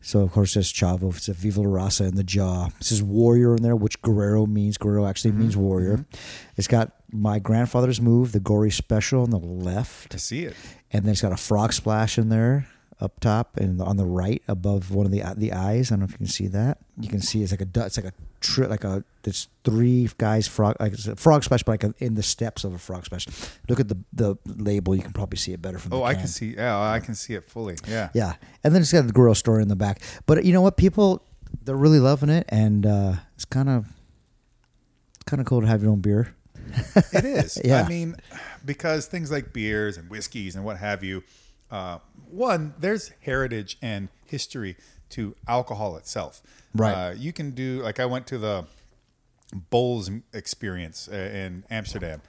So of course, there's Chavo. It's a Viva La Raza in the jaw. It says warrior in there, which Guerrero means. Guerrero actually mm-hmm, means warrior. Mm-hmm. It's got my grandfather's move, the gory special on the left, to see it and then it's got a frog splash in there up top and on the right above one of the the eyes. I don't know if you can see that. You can see it's like a it's like a tri- like a there's three guys frog like it's a frog splash, but like a, in the steps of a frog splash. Look at the the label. You can probably see it better from. oh i can. can see yeah i can see it fully yeah Yeah, and then it's got the Guerrero story in the back. But you know what? People they're really loving it, and uh, it's kind of kind of cool to have your own beer. it is Yeah. i mean because things like beers and whiskeys and what have you uh, one there's heritage and history to alcohol itself. Right. Uh, you can do like I went to the Bols experience uh, in Amsterdam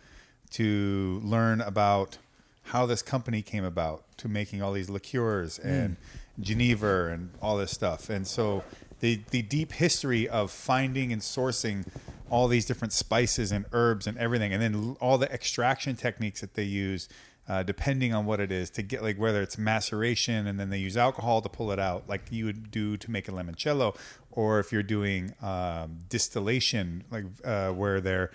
to learn about how this company came about to making all these liqueurs and Geneva and all this stuff. And so the the deep history of finding and sourcing all these different spices and herbs and everything, and then all the extraction techniques that they use. Uh, depending on what it is to get like whether it's maceration and then they use alcohol to pull it out like you would do to make a limoncello or if you're doing um, distillation like uh, where they're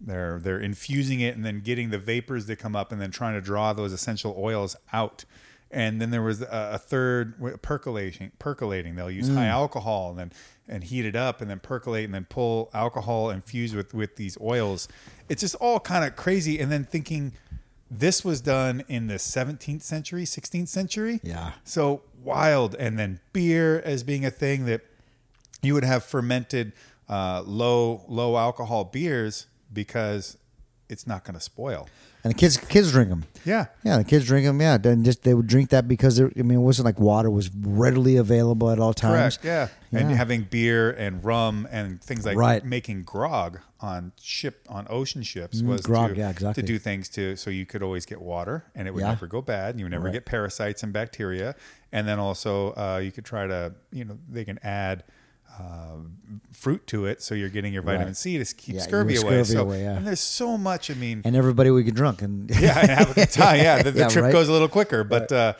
they're they're infusing it and then getting the vapors that come up and then trying to draw those essential oils out. And then there was a, a third percolating. Percolating. They'll use high alcohol and then and heat it up and then percolate and then pull alcohol infused with with these oils. It's just all kind of crazy. And then thinking this was done in the 17th century, 16th century. Yeah. So wild. And then beer as being a thing that you would have fermented uh, low low alcohol beers because it's not going to spoil. And the kids kids drink them. Yeah. Yeah, the kids drink them. Yeah, then just they would drink that because I mean, it wasn't like water was readily available at all times. Correct. Yeah. And having beer and rum and things like Right. making grog on ship on ocean ships was Mm, grog, to, yeah, exactly. to do things to so you could always get water and it would Yeah. never go bad and you would never Right. get parasites and bacteria and then also uh, you could try to you know they can add uh, fruit to it so you're getting your vitamin Right. C to keep Yeah, scurvy away. scurvy so away, yeah. and there's so much. I mean, And everybody would get drunk and yeah, and have a good time. Yeah, the, the Yeah, trip right. goes a little quicker, but uh,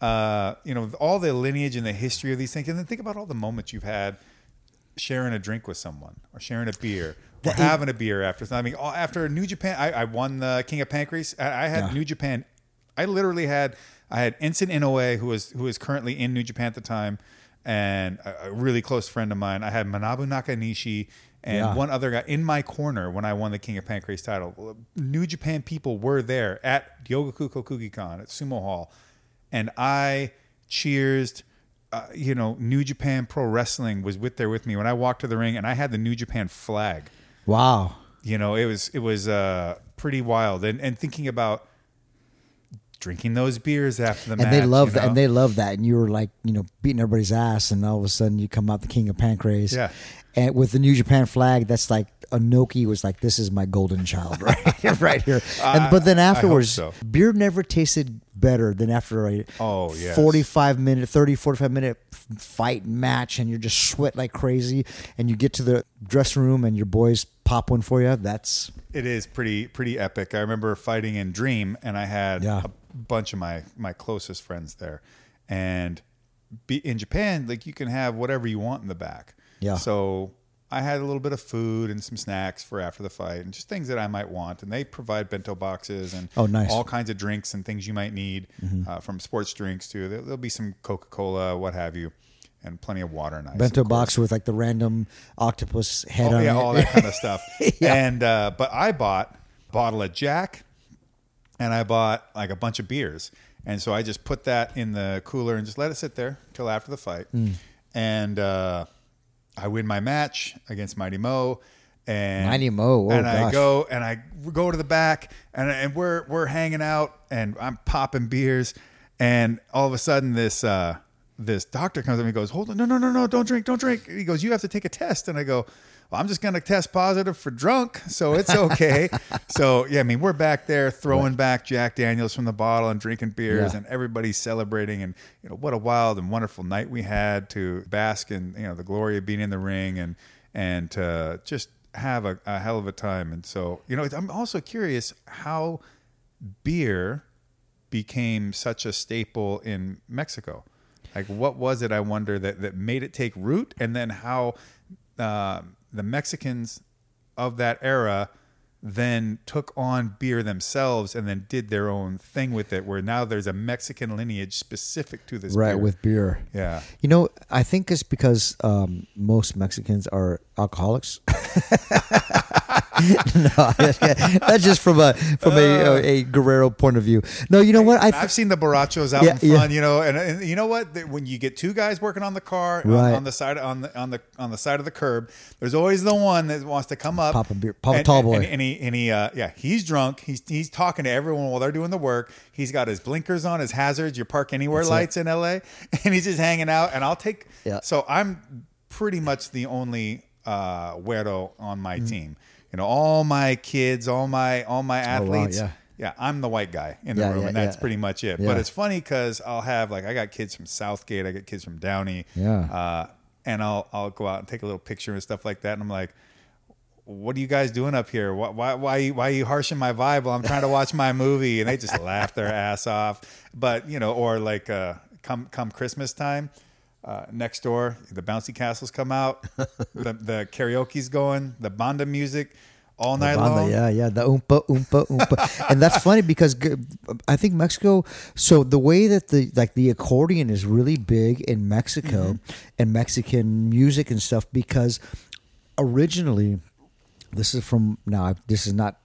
uh, you know all the lineage and the history of these things, and then think about all the moments you've had sharing a drink with someone, or sharing a beer, or That- having a beer after. I mean, after New Japan, I, I won the King of Pancrase. I, I had. New Japan. I literally had I had Enson Inoue, who was who was currently in New Japan at the time, and a, a really close friend of mine. I had Manabu Nakanishi. And Yeah. one other guy in my corner when I won the King of Pancrase title. New Japan people were there at Ryogoku Kokugikan at Sumo Hall, and I cheersed. Uh, you know, New Japan Pro Wrestling was with there with me when I walked to the ring, and I had the New Japan flag. wow. You know, it was it was uh, pretty wild, and and thinking about drinking those beers after the match. And they love you that, and they love that, and you were like, you know, beating everybody's ass, and all of a sudden you come out the king of Pancrase. Yeah. and with the New Japan flag, that's like Inoki was like, this is my golden child, right, here, right here. And but then afterwards, so. beer never tasted better than after a Oh, yes. 45 minute, 30, 45 minute fight and match, and you're just sweat like crazy, and you get to the dressing room, and your boys pop one for you. That's It is pretty pretty epic. I remember fighting in Dream, and I had Yeah. a bunch of my my closest friends there, and be, in Japan, like you can have whatever you want in the back. Yeah. So I had a little bit of food and some snacks for after the fight, and just things that I might want. And they provide bento boxes and Oh, nice. Mm-hmm. all kinds of drinks and things you might need, uh, from sports drinks to there, there'll be some Coca Cola, what have you, and plenty of water and ice. bento box with like the random octopus head Oh, on yeah, it. all that kind of stuff. Yeah. And uh, but I bought a bottle of Jack, and I bought like a bunch of beers, and so I just put that in the cooler and just let it sit there till after the fight. Hmm. And uh, I win my match against Mighty Mo. And Mighty Mo, oh, and I go and I go to the back and and we're we're hanging out and I'm popping beers and all of a sudden this uh, this doctor comes up and he goes, Hold on, no, no, no, no, don't drink, don't drink. He goes, You have to take a test. And I go, Well, I'm just gonna test positive for drunk, so it's okay. so yeah, I mean we're back there throwing back Jack Daniels from the bottle and drinking beers Yeah. and everybody's celebrating and you know what a wild and wonderful night we had to bask in you know the glory of being in the ring and and to just have a, a hell of a time. And so you know I'm also curious how beer became such a staple in Mexico. Like, what was it? I wonder that that made it take root, and then how uh, the Mexicans of that era then took on beer themselves and then did their own thing with it. Where now there's a Mexican lineage specific to this. right beer. with beer. yeah. You know, I think it's because um, most Mexicans are alcoholics. no, that's just from a from a, a Guerrero point of view. No, you know what? I I've seen the borrachos out Yeah, in front, yeah. you know, and, and you know what? When you get two guys working on the car on- Right. on, the side on the on the on the side of the curb, there's always the one that wants to come up, Pop a beer- pop a tall boy. and, and he and he uh, yeah, he's drunk. He's he's talking to everyone while they're doing the work. He's got his blinkers on, his hazards, your park anywhere That's it. lights in L.A., and he's just hanging out. And I'll take. Yeah. So I'm pretty much the only uh, güero on my Mm. team. You know, all my kids, all my all my Oh, wow, athletes. yeah. Yeah, I'm the white guy in the Yeah, room, yeah, and that's yeah. pretty much it. But it's funny because I'll have like I got kids from Southgate, I got kids from Downey, Yeah. uh, and I'll I'll go out and take a little picture and stuff like that, and I'm like, "What are you guys doing up here? Why why why, you- why are you harshing my vibe while I'm trying to watch my movie?" And they just laugh their ass off. But you know, or like uh, come come Christmas time. Uh, next door, the bouncy castles come out, the, the karaoke's going, the banda music all night Banda, long. Yeah, yeah, the oompa oompa oompa, and that's funny because I think Mexico. So the way that the like the accordion is really big in Mexico Mm-hmm. and Mexican music and stuff because originally, this is from now. This is not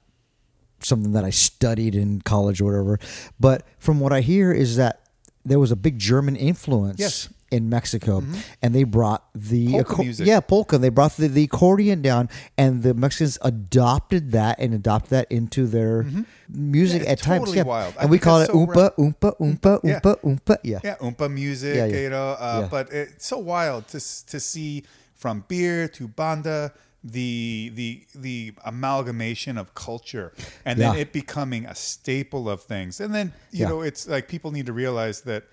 something that I studied in college or whatever, but from what I hear is that there was a big German influence. Yes. Mm-hmm. In Mexico, and they brought the Polka acco- music. yeah polka. They brought the, the accordion down, and the Mexicans adopted that and adopted that into their music Mm-hmm. Yeah, at it's times. totally yeah, wild. I and we call it so oompa, oompa, oompa, Yeah. oompa, oompa. Yeah, yeah, oompa music, Yeah, yeah. you know. Uh, Yeah. But it's so wild to to see from beer to banda the the the amalgamation of culture, and then it becoming a staple of things. And then you Yeah. know, it's like people need to realize that.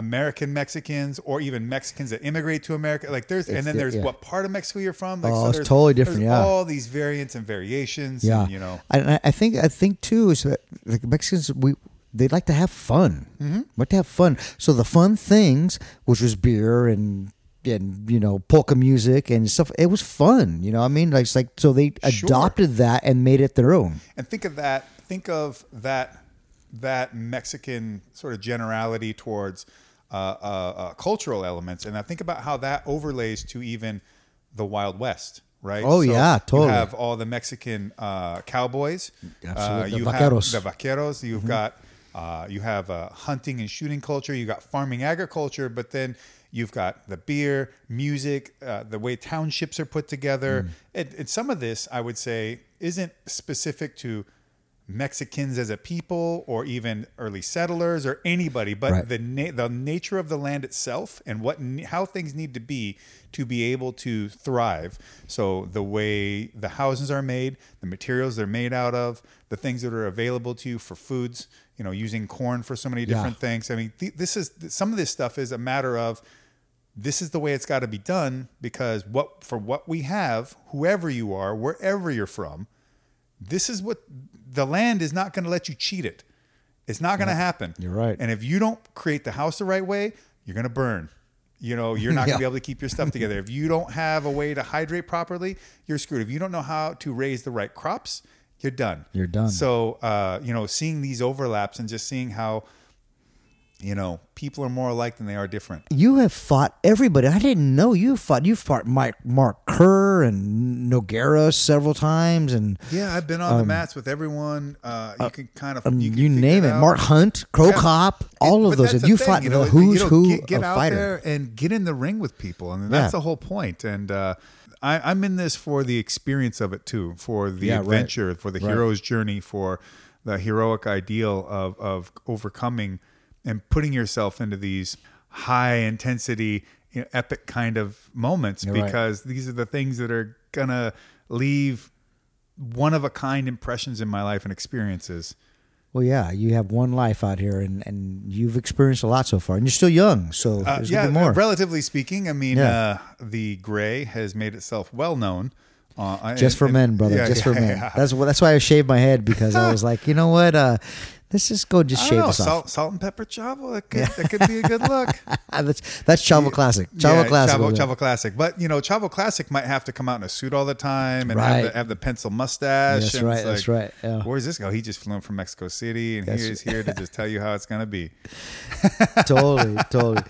American Mexicans, or even Mexicans that immigrate to America, like there's, It's and then the- there's yeah. what part of Mexico you're from. Like, Oh, it's totally different, yeah. all these variants and variations. yeah. and, you know, and I, think I think too is that the Mexicans we they like to have fun. Mm-hmm. Like to have fun. So the fun things, which was beer and and you know polka music and stuff, it was fun. You know, what I mean, like it's like so they Sure. adopted that and made it their own. and think of that think of that that mexican sort of generality towards uh, uh, uh, cultural elements. And i think about how that overlays to even the wild west right? Oh, yeah, totally. you have all the mexican uh, cowboys. Absolutely. The you vaqueros. have the vaqueros. You've got uh, you have uh, hunting and shooting culture. You got farming agriculture but then you've got the beer music uh, the way townships are put together. And, and some of this i would say isn't specific to Mexicans as a people, or even early settlers, or anybody, but Right. the na- the nature of the land itself and what how things need to be to be able to thrive. So the way the houses are made, the materials they're made out of, the things that are available to you for foods. You know, using corn for so many Yeah. different things. I mean, th- this is some of this stuff is a matter of this is the way it's got to be done because what for what we have, whoever you are, wherever you're from, this is what the land is not going to let you cheat it. It's not going to happen. You're right. And if you don't create the house the right way, you're going to burn. You know, you're not going Yeah. to be able to keep your stuff together. If you don't have a way to hydrate properly, you're screwed. If you don't know how to raise the right crops, you're done. You're done. So, uh, you know, seeing these overlaps and just seeing how, you know, people are more alike than they are different. You have fought everybody. I didn't know you fought. You fought Mike, Mark Kerr and Nogueira several times, and Yeah, I've been on the mats with everyone. Uh, you can kind of um, you, you, name it. Mark Hunt, Cro Yeah. Cop, all It- of those. You thing, fought you know, who's you know, who Get, get of out fighter. there and get in the ring with people, and that's Yeah. the whole point. And uh, I, I'm in this for the experience of it too, for the Yeah, right. adventure, for the Right. hero's journey, for the heroic ideal of of overcoming and putting yourself into these high intensity, you know, epic kind of moments You're right. because these are the things that are gonna leave one of a kind impressions in my life and experiences. Well, yeah, you have one life out here, and, and you've experienced a lot so far, and you're still young, so Uh, there's yeah, more. relatively speaking, I mean, Yeah. uh, the gray has made itself well known. Uh, just and- for men, brother. yeah, just for men. yeah. That's that's why I shaved my head because I was like, you know what? Let's just go just shave know, this off. salt, salt and pepper chavo. That could, that could be a good look. that's that's Chavo Classic. Chavo Yeah, Classic. Chavo. Chavo Classic. But you know, Chavo Classic might have to come out in a suit all the time and Right. have, the, have the pencil mustache. That's right, it's that's right, yeah. Where's this guy? He just flew in from Mexico City, and That's- he's here to just tell you how it's gonna be. totally, totally.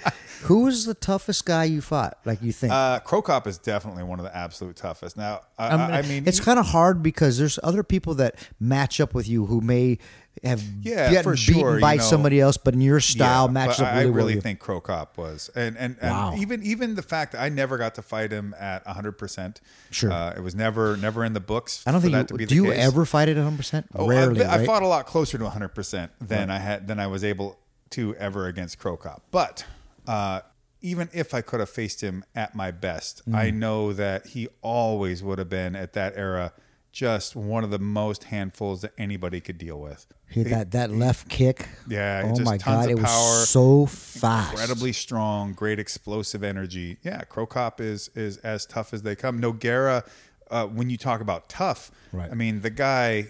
Who was the toughest guy you fought? Like you think? Uh, Cro Cop is definitely one of the absolute toughest. Now, I, I mean, I mean, it's kind of hard because there's other people that match up with you who may have Yeah, gotten for beaten sure, by you know. somebody else, but in your style Yeah, matches up I, really, I well. really you. think Cro Cop was, and and, and Wow. even even the fact that I never got to fight him at 100. percent Sure. uh, it was never never in the books. I don't for think that you, to be the case. do you case. ever fight at 100. percent Oh, Rarely, I, I right? fought a lot closer to 100 percent than I had than I was able to ever against Cro Cop. But uh, even if I could have faced him at my best, Mm. I know that he always would have been at that era just one of the most handfuls that anybody could deal with. Hit that that left kick. Yeah, Oh just my god, it power, was so fast. incredibly strong, great explosive energy. Yeah, Cro Cop is is as tough as they come. Nogueira, uh, when you talk about tough, Right. I mean the guy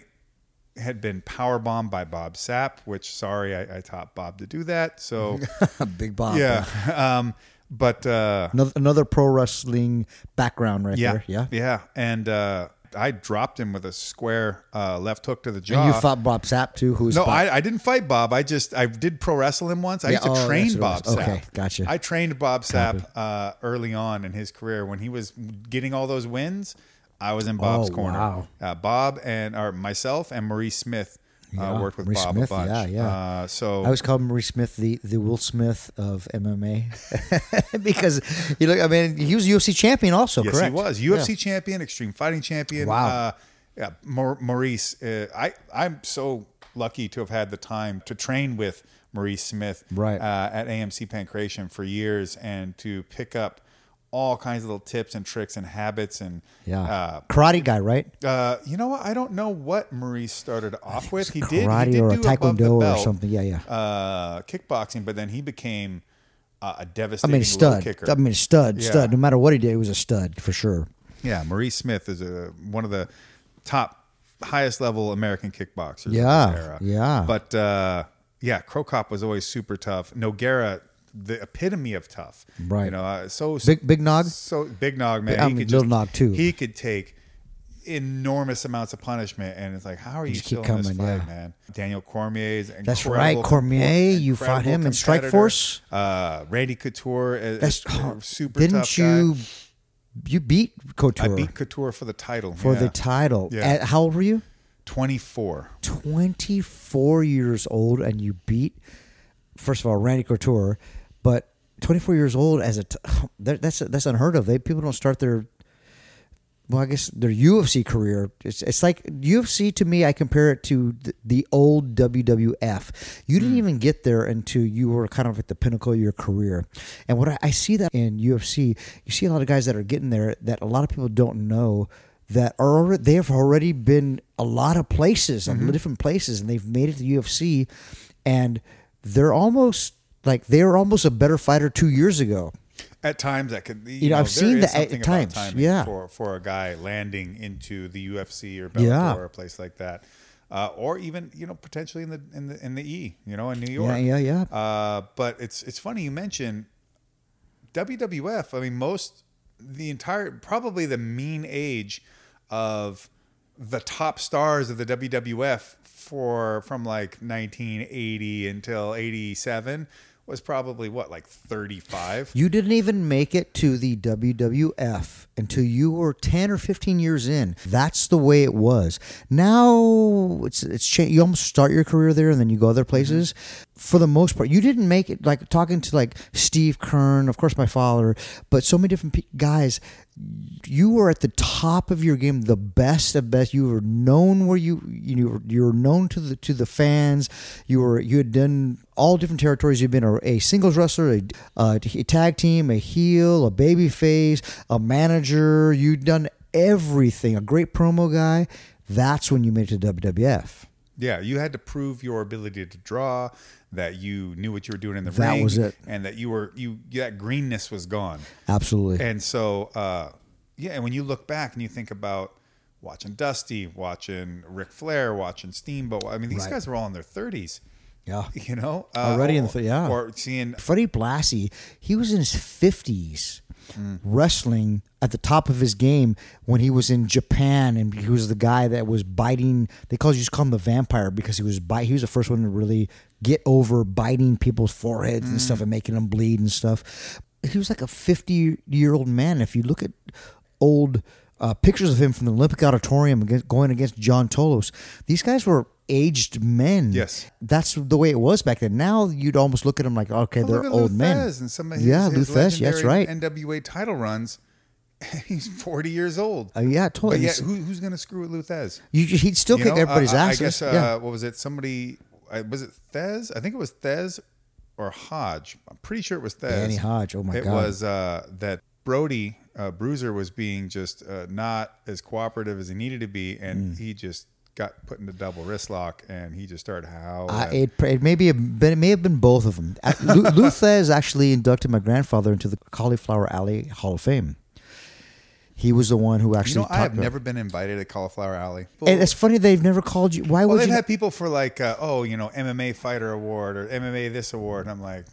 had been power bombed by Bob Sapp, which sorry I, I taught Bob to do that. So Big Bob. yeah, um, but uh, Another, another pro wrestling background right yeah, there. Yeah. yeah, and uh, I dropped him with a square uh, left hook to the jaw. And you fought Bob Sapp too, who's No, Bob- I, I didn't fight Bob. I just I did pro wrestle him once. I Yeah, used to oh, train Bob. Sapp. Okay, gotcha. I trained Bob Sapp uh, early on in his career when he was getting all those wins. I was in Bob's Oh, corner. wow. Uh, Bob and or myself and Maurice Smith uh, worked with Maurice Bob Smith, a bunch. yeah, yeah. Uh, so I always called Maurice Smith the, the Will Smith of MMA because you look. I mean, he was UFC champion also. yes, correct? he was UFC champion, Extreme Fighting champion. Wow. Uh, yeah, Maurice. Uh, I I'm so lucky to have had the time to train with Maurice Smith Right. uh, at AMC Pankration for years and to pick up all kinds of little tips and tricks and habits and Yeah, Uh, karate guy, right? uh, you know what? I don't know what Maurice started off with. He did karate he did or a do above the taekwondo or something. Yeah, yeah. Uh, kickboxing, but then he became uh, a I devastating mean, low stud. kicker. I mean, stud, Yeah. stud. No matter what he did, he was a stud for sure. Yeah, Maurice Smith is a one of the top, highest level American kickboxers. of Yeah, this era. yeah. But uh, yeah, Cro Cop was always super tough. Nogueira, the epitome of tough. Right. You know, uh, so Big- Big Nog? So big nog man. I he could Little just, Nog, too. He could take enormous amounts of punishment, and it's like, how are you Just still keep in this coming, fight, yeah. man? Daniel Cormier's That's right, Cormier, you fought him in Strike. Force? Uh, Randy Couture, is, That's is super Didn't tough guy. you? You beat Couture I beat Couture for the title. for the title. Yeah. At, how old were you? 24. 24 years old and you beat first of all Randy Couture, but 24 years old as a t- that's that's unheard of. They people don't start their well, I guess their UFC career. It's it's like UFC to me. I compare it to the, the old WWF. You didn't hmm. even get there until you were kind of at the pinnacle of your career. And what I, I see that in UFC, you see a lot of guys that are getting there that a lot of people don't know that are already, they have already been a lot of places, a mm-hmm. lot of different places, and they've made it to UFC, and they're almost like they were almost a better fighter two years ago. At times, that could you, You know, know, I've seen that at times, yeah. for for a guy landing into the UFC or Bellator Yeah. or a place like that, uh, or even you know potentially in the in the in the E, you know, in New York. Yeah, yeah, yeah. Uh, but it's it's funny you mention WWF. I mean, most the entire probably the mean age of the top stars of the WWF for from like 1980 until 87 was probably what like 35. You didn't even make it to the WWF until you were 10 or 15 years in. That's the way it was. Now it's it's cha- you almost start your career there and then you go other places. For the most part, you didn't make it like talking to like Steve Keirn, of course my father, but so many different pe- guys you were at the top of your game, the best of best. You were known where you you were, you were known to the to the fans. You were you had done all different territories. You've been a, a singles wrestler, a, a tag team, a heel, a baby face, a manager. You'd done everything. A great promo guy. That's when you made it to WWF. Yeah, you had to prove your ability to draw, that you knew what you were doing in the That ring, was it. and that you were you that greenness was gone. Absolutely. And so, uh, yeah, and when you look back and you think about watching Dusty, watching Ric Flair, watching Steamboat. I mean, these Right. guys were all in their thirties. Yeah. You know, Already in the yeah. or seeing Freddie Blassie, he was in his 50s Mm. wrestling at the top of his game when he was in Japan and he was the guy that was biting they call used to call him the vampire because he was bite he was the first one to really get over biting people's foreheads and Mm. stuff and making them bleed and stuff. He was like a 50 year old man. If you look at old uh, pictures of him from the Olympic Auditorium against, going against John Tolos, these guys were aged men. Yes. That's the way it was back then. Now you'd almost look at them like, okay, Well, they're old Lou men. And some of his, yeah, Lou yes, right. NWA title runs. He's forty years old. Uh, yeah, totally. But yet, who, who's going to screw with You, he'd still You kick know, everybody's uh, I- I guess uh, yeah. what was it? Somebody uh, was it Thesz? I think it was Thesz or Hodge. I'm pretty sure it was Thesz. Danny Hodge, oh my it God. It was uh, that Brody uh, Bruiser was being just uh, not as cooperative as he needed to be, Mm. and he just got put in into double wrist lock, and he just started howling. I, it, it may be it may have been both of them. Uh, Lu- Lou Thesz actually inducted my grandfather into the Cauliflower Alley Hall of Fame. He was the one who you actually. know, I have never been invited to Cauliflower Alley. And it's funny they've never called you. Why well, would they've you? had people for like, uh, oh, you know, MMA fighter award or MMA this award, and I'm like,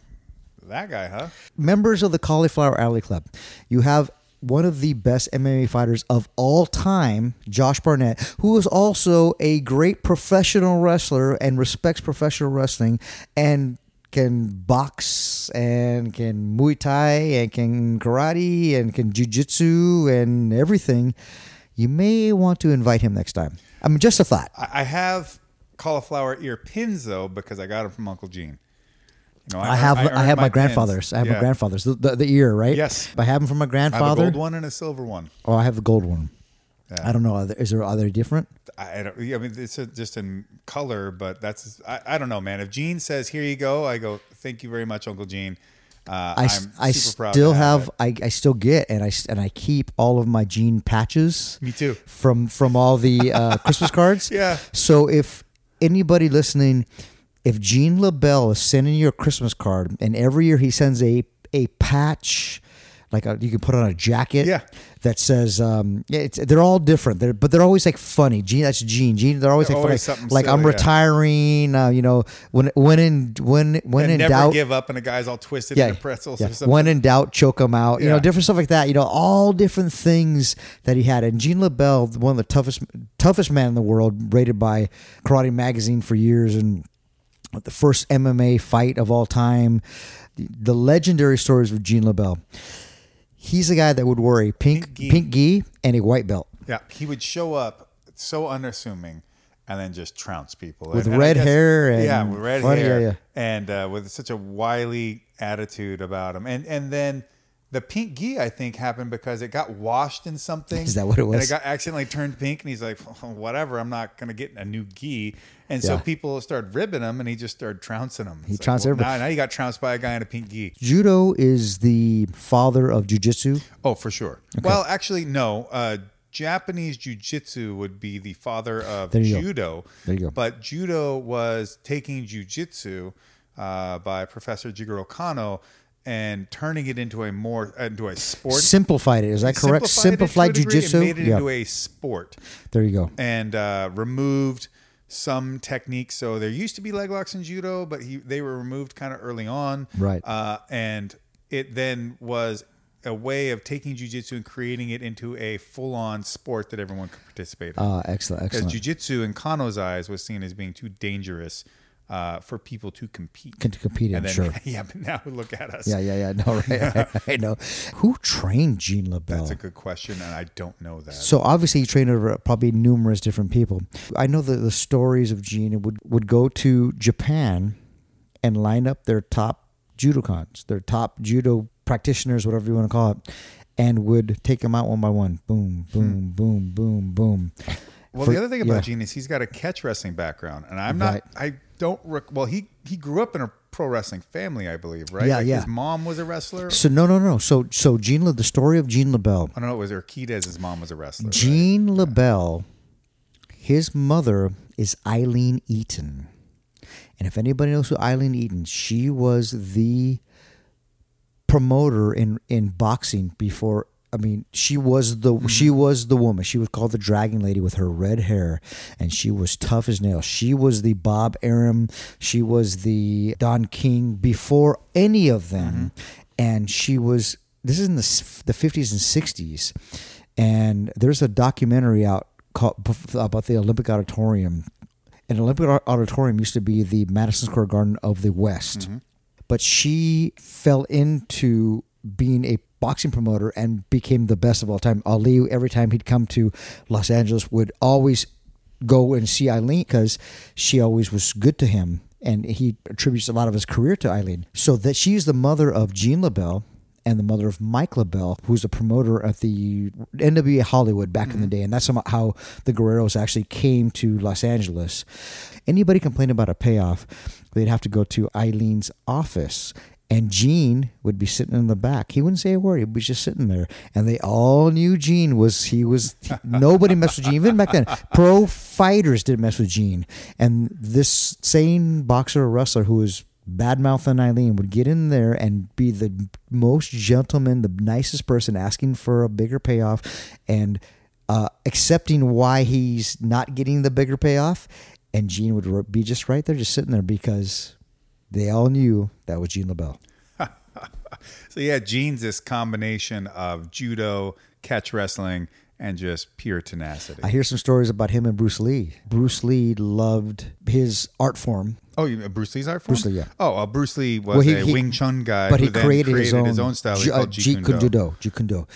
that guy, huh? members of the Cauliflower Alley Club, you have one of the best MMA fighters of all time, Josh Barnett, who is also a great professional wrestler and respects professional wrestling and can box and can Muay Thai and can karate and can jujitsu and everything. You may want to invite him next time. I mean, just a thought. I I have cauliflower ear pins though because I got them from Uncle Gene. You know, I have I, earned have my, pins. grandfather's. I have my grandfather's. The, the, the ear, right? Yes. I have them from my I have a gold one and a silver one. Oh, I have the gold one. Yeah. I don't know. Are there, is there are they different? I, I don't. I mean, it's a, just in color, but that's. I, I don't know, man. If Gene says, "Here you go," I go, "Thank you very much, Uncle Gene." Uh, I, I still to have. I, I still get and I and I keep all of my Gene patches. Me too. From from all the uh, Christmas cards. Yeah. So if anybody listening, if Gene LeBell is sending you a Christmas card, and every year he sends a a patch, like a, you can put on a jacket. Yeah. That says, um, yeah, it's, they're all different. They're, but they're always like funny. Gene, that's Gene. Gene, they're always They're like always funny. Like I'm silly, yeah. retiring. Uh, you know, when when in when when And in never doubt, give up, and the guy's all twisted yeah, into pretzels yeah. or something. When in doubt, choke them out. You know, different stuff like that. You know, all different things that he had. And Gene LeBell, one of the toughest toughest man in the world, rated by Karate Magazine for years, and the first MMA fight of all time. The, the legendary stories of Gene LeBell. He's the guy that would wear a pink Pink pink gi. gi, and a white belt. Yeah, he would show up so unassuming and then just trounce people With And- and red guess- hair and yeah, with red funny- hair, yeah, yeah. and uh, with such a wily attitude about him. And and then the pink gi, I think, happened because it got washed in something. Is that what it And was? it got accidentally turned pink, and he's like, "Whatever, I'm not gonna get a new gi." And so Yeah. people started ribbing him, and he just started trouncing them. He trounced everybody. Now, now you got trounced by a guy in a pink gi. Judo is the father of jujitsu. Oh, for sure. Well, actually, no. Uh, Japanese jiu-jitsu would be the father of There you go. judo. There you go. But judo was taking jiu-jitsu uh, by Professor Jigoro Kano and turning it into a more into a sport. Simplified it. Is that correct? Simplified Simplified it to a jujitsu. made it Yeah. into a sport There you go. and uh, removed some techniques. So there used to be leg locks in judo, but he they were removed kind of early on. Right. Uh, and it then was a way of taking jujitsu and creating it into a full on sport that everyone could participate in. Ah, excellent, Because excellent. jujitsu in Kano's eyes was seen as being too dangerous uh, for people to compete. Can compete in, and then, sure. yeah, but now look at us. Yeah, yeah, yeah. No, right. I know. Who trained Gene LeBell? That's a good question, and I don't know that. So obviously he trained over probably numerous different people. I know that the stories of Gene would would go to Japan and line up their top judokans, their top judo practitioners, whatever you want to call it, and would take them out one by one. Boom, boom, boom, boom, boom. Well, For- the other thing about yeah. Gene is he's got a catch wrestling background, and I'm not. I don't. Rec- well, he he grew up in a pro wrestling family, I believe, right? Yeah, like yeah. His mom was a wrestler. So no, no, no. So so Jean La- the story of Gene LeBell. I don't know. It was Urquidez. His mom was a wrestler. right? Gene LeBell, his mother is Eileen Eaton. And if anybody knows who Eileen Eaton, she was the promoter in, in boxing before I mean, she was the mm-hmm. she was the woman. She was called the Dragon Lady with her red hair, and she was tough as nails. She was the Bob Arum. She was the Don King before any of them, mm-hmm. and she was. This is in the the fifties and sixties, and there's a documentary out called about the Olympic Auditorium. And Olympic Auditorium used to be the Madison Square Garden of the West mm-hmm. but she fell into being a boxing promoter and became the best of all time. Ali, every time he'd come to Los Angeles, would always go and see Eileen because she always was good to him. And he attributes a lot of his career to Eileen. So that she's the mother of Gene LeBell and the mother of Mike LeBell, who's a promoter at the NWA Hollywood back in the mm-hmm. day. And that's how- how the Guerreros actually came to Los Angeles. Anybody complained about a payoff, they'd have to go to Eileen's office. And Gene would be sitting in the back. He wouldn't say a word. He was just sitting there, and they all knew Gene was. He was. nobody messed with Gene even back then. Pro fighters didn't mess with Gene, and this same boxer or wrestler who was bad mouthing Eileen would get in there and be the most gentleman, the nicest person, asking for a bigger payoff, and uh, accepting why he's not getting the bigger payoff. And Gene would be just right there, just sitting there because they all knew that was Gene LeBell. So yeah, Gene's this combination of judo, catch wrestling, and just pure tenacity. I hear some stories about him and Bruce Lee. Bruce Lee loved his art form. Oh, you mean Bruce Lee's art form? Bruce Lee, yeah. Oh, uh, Bruce Lee was Well, he- a he- Wing Chun guy, but who he then created, his, own, style he Ju- uh, called Jeet Kune Kune Do. Do. Jeet Kune Do.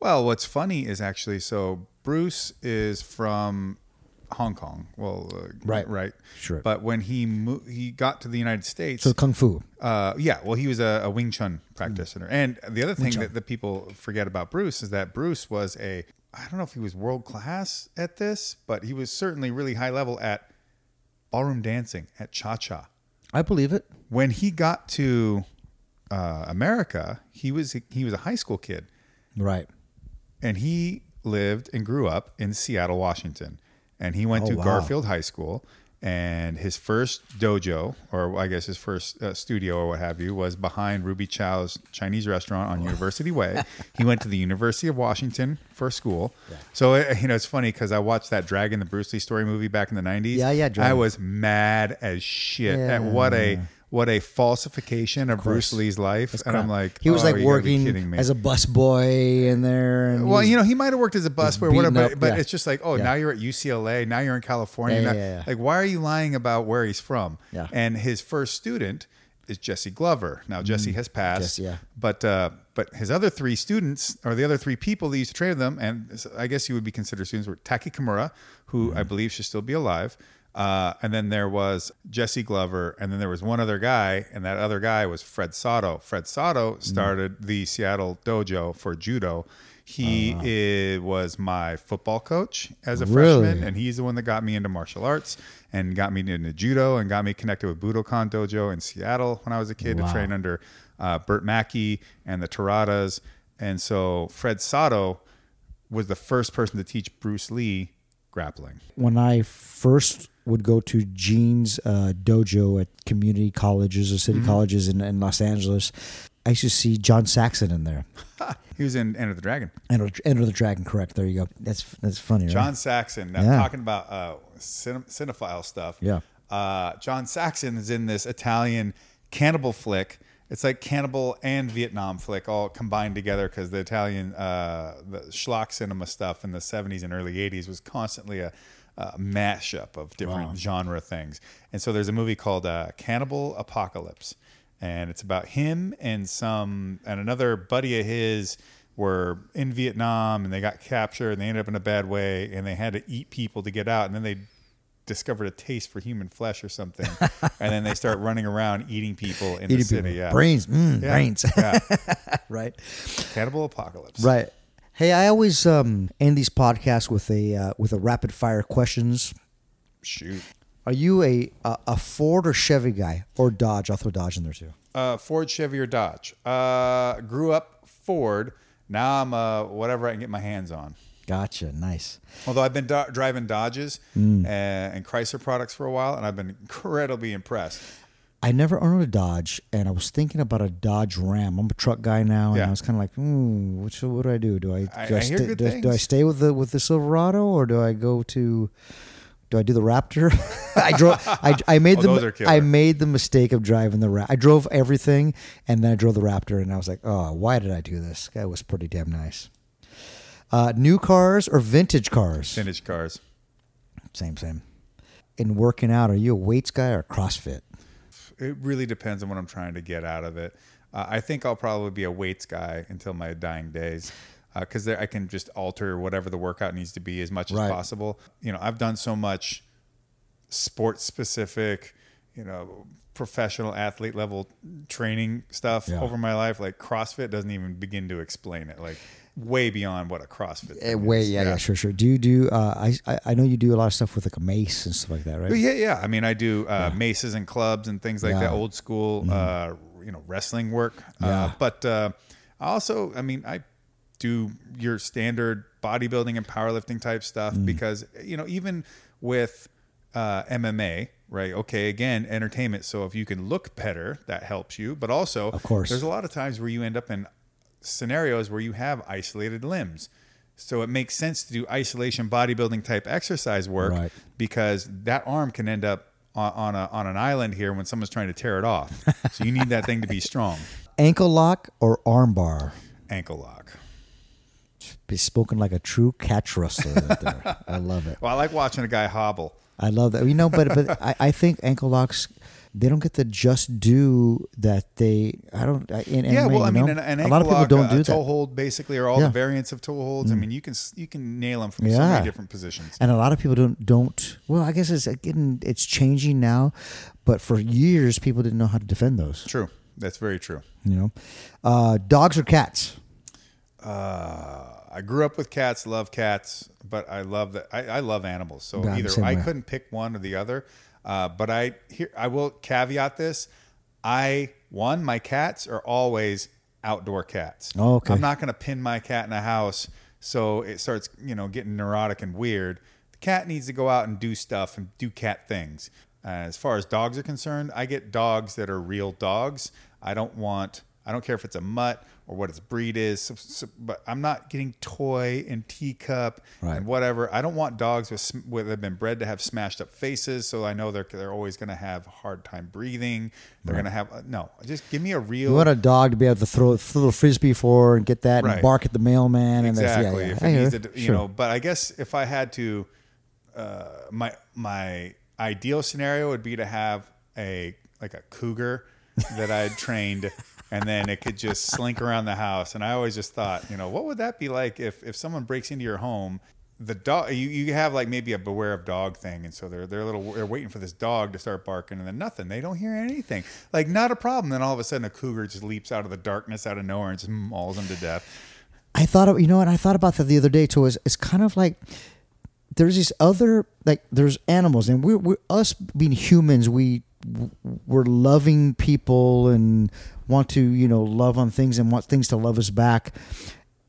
Well, what's funny is actually so Bruce is from Hong Kong. Well, uh, Right. right, Sure. But when he mo- he got to the United States, So Kung Fu. uh, yeah, well, he was a, a Wing Chun practitioner. And the other thing that, that people forget about Bruce is that Bruce was a, I don't know if he was world class at this, but he was certainly really high level at ballroom dancing, at cha cha. I believe it. When he got to uh, America, he was he was a high school kid, Right. and he lived and grew up in Seattle, Washington. And he went Oh, to wow. Garfield High School. And his first dojo, or I guess his first uh, studio or what have you, was behind Ruby Chow's Chinese restaurant on University Way. He went to the University of Washington for school. So, uh, you know, it's funny because I watched that Dragon, the Bruce Lee story movie back in the 90s. Yeah, yeah, I was mad as shit at what a what a falsification of, Bruce Lee's life. And I'm like, he was oh, like you gotta be working as a busboy in there. And Well, you know, he might have worked as a busboy whatever, up, but, but yeah. it's just like, oh, Yeah. now you're at UCLA, now you're in California. Yeah, now-. Like, why are you lying about where he's from? Yeah. And his first student is Jesse Glover. Now, Jesse has passed. Mm. Yeah. But uh, but his other three students, or the other three people that used to train with them, and I guess you would be considered students, were Taki Kimura, who Mm. I believe should still be alive. Uh, and then there was Jesse Glover, and then there was one other guy, and that other guy was Fred Sato. Fred Sato started the Seattle dojo for judo. He i- was my football coach as a Really? freshman, and he's the one that got me into martial arts and got me into judo and got me connected with Budokan Dojo in Seattle when I was a kid to train under uh, Burt Mackey and the Taradas. And so Fred Sato was the first person to teach Bruce Lee grappling. when I first would go to Gene's uh, dojo at community colleges or Mm-hmm. city colleges in, in Los Angeles, I used to see John Saxon in there. He was in Enter the Dragon. Enter, Enter the Dragon, correct? There you go. That's that's funny, right? John Saxon. Now, Yeah. talking about uh, cine- cinephile stuff. Yeah. Uh, John Saxon is in this Italian cannibal flick. It's like cannibal and Vietnam flick all combined together because the Italian uh, the schlock cinema stuff in the 70s and early 80s was constantly a, a mashup of different genre things. And so there's a movie called uh, Cannibal Apocalypse, and it's about him and some and another buddy of his were in Vietnam and they got captured and they ended up in a bad way and they had to eat people to get out and then they discovered a taste for human flesh or something and then they start running around eating people in the Eating city people. yeah Brains, mm, Yeah. brains. yeah right. cannibal apocalypse Right. Hey, I always um, end these podcasts with a uh, with a rapid fire questions. shoot Are you a, a a Ford or Chevy guy or Dodge? I'll throw Dodge in there too. uh, Ford Chevy or Dodge uh, grew up Ford now I'm uh, whatever I can get my hands on Gotcha. Nice. Although I've been do- driving Dodges Mm. uh, and Chrysler products for a while, and I've been incredibly impressed. I never owned a Dodge, and I was thinking about a Dodge Ram. I'm a truck guy now, and Yeah. I was kind of like, hmm, which what do I do? Do I I- do I, I stay, do, do I stay with the with the Silverado, or do I go to do I do the Raptor? I drove. I, I made Oh, the those are killer. I made the mistake of driving the Ra- I drove everything, and then I drove the Raptor, and I was like, oh, why did I do this? Guy was pretty damn nice. Uh, new cars or vintage cars? Vintage cars. Same, same. In working out, are you a weights guy or CrossFit? It really depends on what I'm trying to get out of it. Uh, I think I'll probably be a weights guy until my dying days because there I can just alter whatever the workout needs to be as much Right. as possible. You know, I've done so much sports specific, you know, professional athlete level training stuff Yeah. over my life. Like CrossFit doesn't even begin to explain it. Like way beyond what a CrossFit. Uh, way, is. yeah, yeah, sure, sure. Do you do? Uh, I, I know you do a lot of stuff with like a mace and stuff like that, right? Yeah, yeah. I mean, I do uh, maces and clubs and things like Yeah. Mm-hmm. that, old school, uh, you know, wrestling work. Yeah. Uh, but uh, I also, I mean, I do your standard bodybuilding and powerlifting type stuff Mm. because you know, even with uh, MMA, right? Okay, again, entertainment. So if you can look better, that helps you. But also, Of course. there's a lot of times where you end up in scenarios where you have isolated limbs. So it makes sense to do isolation bodybuilding type exercise work Right. because that arm can end up on, on a on an island here when someone's trying to tear it off. so you need that thing to be strong. Ankle lock or arm bar? Ankle lock. Be spoken like a true catch wrestler right there. I love it. Well, I like watching a guy hobble. I love that. You know, but but I, I think ankle locks they don't get the just do that they. I don't. I- In yeah, MMA, well, I you mean, know? an, an a lot of people lock, don't do a toe that. hold, basically, or all Yeah. Mm. the variants of toe holds. I mean, you can you can nail them from so many different positions. and a lot of people don't don't well i guess it's getting it's changing now but for years people didn't know how to defend those True, that's very true. you know uh, dogs or cats Uh, I grew up with cats, love cats, but I love that. I, I love animals, so Yeah, either I way. couldn't pick one or the other. Uh, but I here I will caveat this. I one my cats are always outdoor cats. Oh, okay. I'm not going to pin my cat in a house so it starts you know getting neurotic and weird. The cat needs to go out and do stuff and do cat things. Uh, as far as dogs are concerned, I get dogs that are real dogs. I don't want. I don't care if it's a mutt or what its breed is, so- so- but I'm not getting toy and teacup Right. and whatever. I don't want dogs with with have been bred to have smashed up faces, so I know they're they're always going to have a hard time breathing. They're going to have uh, no. Just give me a real. you want a dog to be able to throw a little frisbee for and get that and bark at the mailman and that's- exactly yeah, yeah. if I it needs to, you Sure. know but i guess if i had to uh my my ideal scenario would be to have a like a cougar that i'd trained and then it could just slink around the house. And i always just thought you know what would that be like if if someone breaks into your home? The dog you, you have like maybe a beware of dog thing. And so they're they're little they're waiting for this dog to start barking and then nothing. They don't hear anything. Like not a problem. Then all of a sudden a cougar just leaps out of the darkness out of nowhere and just mauls them to death. I thought you know what? I thought about that the other day too. Is it's kind of like there's these other like there's animals. And we're, we're us being humans we we're loving people and want to you know love on things and want things to love us back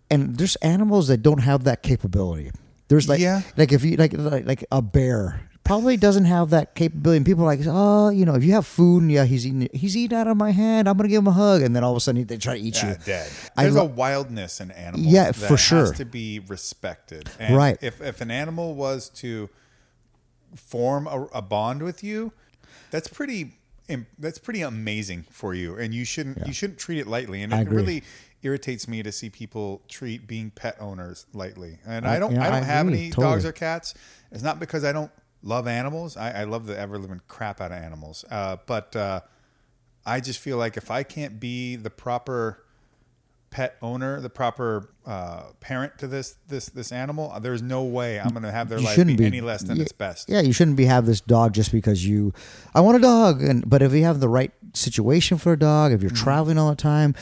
and there's animals that don't have that capability there's like Yeah. like if you like like, like a bear probably doesn't have that capability and people are like oh you know if you have food and yeah he's eating he's eating out of my hand i'm gonna give him a hug and then all of a sudden they try to eat Yeah, you dead. There's lo- a wildness in animals. Yeah, that for sure. Has to be respected. And Right. If if an animal was to form a, a bond with you, that's pretty. That's pretty amazing for you, and you shouldn't you shouldn't treat it lightly. And it really irritates me to see people treat being pet owners lightly. And I- I, don't yeah, I don't I have agree, any totally. dogs or cats. It's not because I don't love animals. I, I love the ever living crap out of animals. Uh, but uh, I just feel like if I can't be the proper pet owner, the proper uh, parent to this this this animal, there's no way I'm going to have their you life be, be any less than its best. Yeah, you shouldn't be have this dog just because you. I want a dog, and but if you have the right situation for a dog, if you're Mm-hmm. traveling all the time,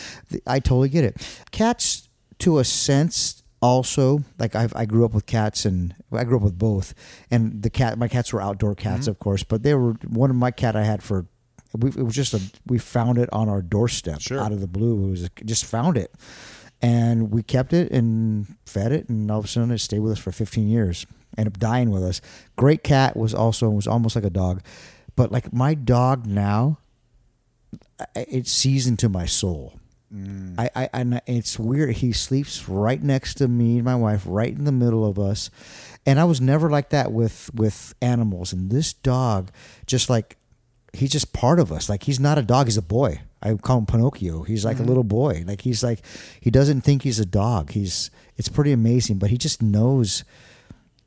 I totally get it. Cats, to a sense, also like I've, I grew up with cats, and I grew up with both, and the cat, my cats were outdoor cats, Mm-hmm. of course, but they were one of my cat I had for. We, it was just a we found it on our doorstep Sure. out of the blue. It was just found it, and we kept it and fed it, and all of a sudden it stayed with us for 15 years. Ended up dying with us. Great cat was also was almost like a dog, but like my dog now, I- it's seasoned to my soul. Mm. I, I and it's weird. He sleeps right next to me and my wife, right in the middle of us, and I was never like that with with animals. And this dog, just like he's just part of us. Like he's not a dog; he's a boy. I call him Pinocchio. He's like a mm-hmm. little boy. Like he's like he doesn't think he's a dog. He's it's pretty amazing, but he just knows.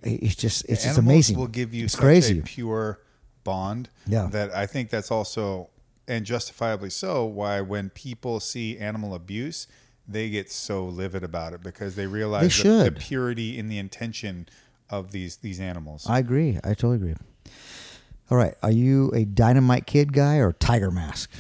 He's just it's just amazing. Will give you it's such crazy. a pure bond. Yeah. That I think that's also and justifiably so why when people see animal abuse, they get so livid about it because they realize They the, the purity in the intention of these these animals. I agree. I totally agree. All right, are you a Dynamite Kid guy or Tiger Mask?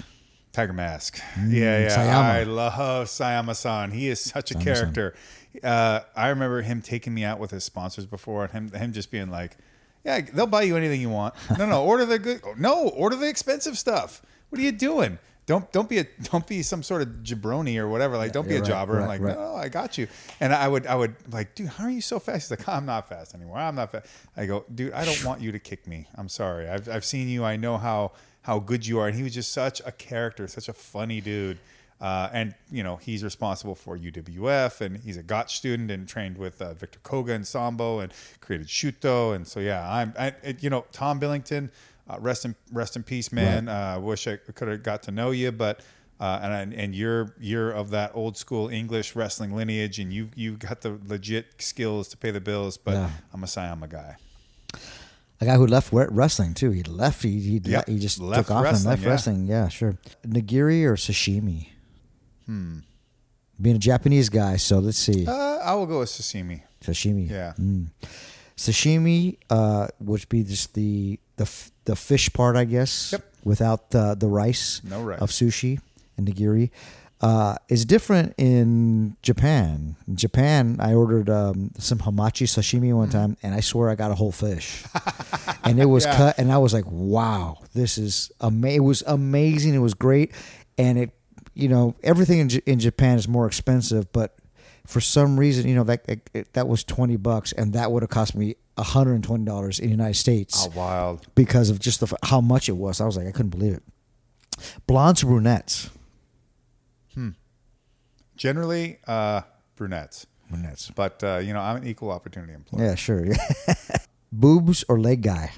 Tiger Mask. yeah, yeah. Mm, Sayama. I love Sayama-san. He is such a Sayama-san. character. Uh, I remember him taking me out with his sponsors before, and him him just being like, "Yeah, they'll buy you anything you want. No, no, order the good. No, order the expensive stuff. What are you doing? Don't don't be a don't be some sort of jabroni or whatever. Like, don't be a right, jobber. right, I'm like, right. no, I got you. And I would I would like, dude, how are you so fast? He's like, I'm not fast anymore. I'm not fast. I go, dude, I don't want you to kick me. I'm sorry. I've I've seen you. I know how how good you are. And he was just such a character, such a funny dude. Uh, and you know he's responsible for UWF, and he's a Gotch student and trained with uh, Victor Koga and Sambo, and created Shooto. And so yeah, I'm I, you know Tom Billington, uh, rest in rest in peace, man. Uh, I wish I could have got to know you, but uh, and and you're you're of that old school English wrestling lineage, and you you got the legit skills to pay the bills. But Yeah. I'm a Sayama guy. A guy who left wrestling too. He left. He he, Yep. he just Left took off and wrestling, left yeah. wrestling. Yeah, sure. Nigiri or sashimi? Hmm. Being a Japanese guy, so let's see. Uh, I will go with sashimi. sashimi. Yeah. Mm. Sashimi, uh, which be just the the f- the fish part, I guess. Yep. Without the the rice. No rice. Of sushi and nigiri. Uh, is different in Japan. In Japan, I ordered um, some hamachi sashimi one time, and I swear I got a whole fish, and it was Yeah. cut, and I was like, "Wow, this is ama- It was amazing. It was great, and it, you know, everything in, J- in Japan is more expensive, but for some reason, you know, that it, that was twenty bucks, and that would have cost me hundred and twenty dollars in the United States Oh, wild. because of just the, how much it was. I was like, I couldn't believe it. Blondes or brunettes? Generally, uh, brunettes. Brunettes. But uh, you know, I'm an equal opportunity employee. Yeah, sure. Boobs or leg guy?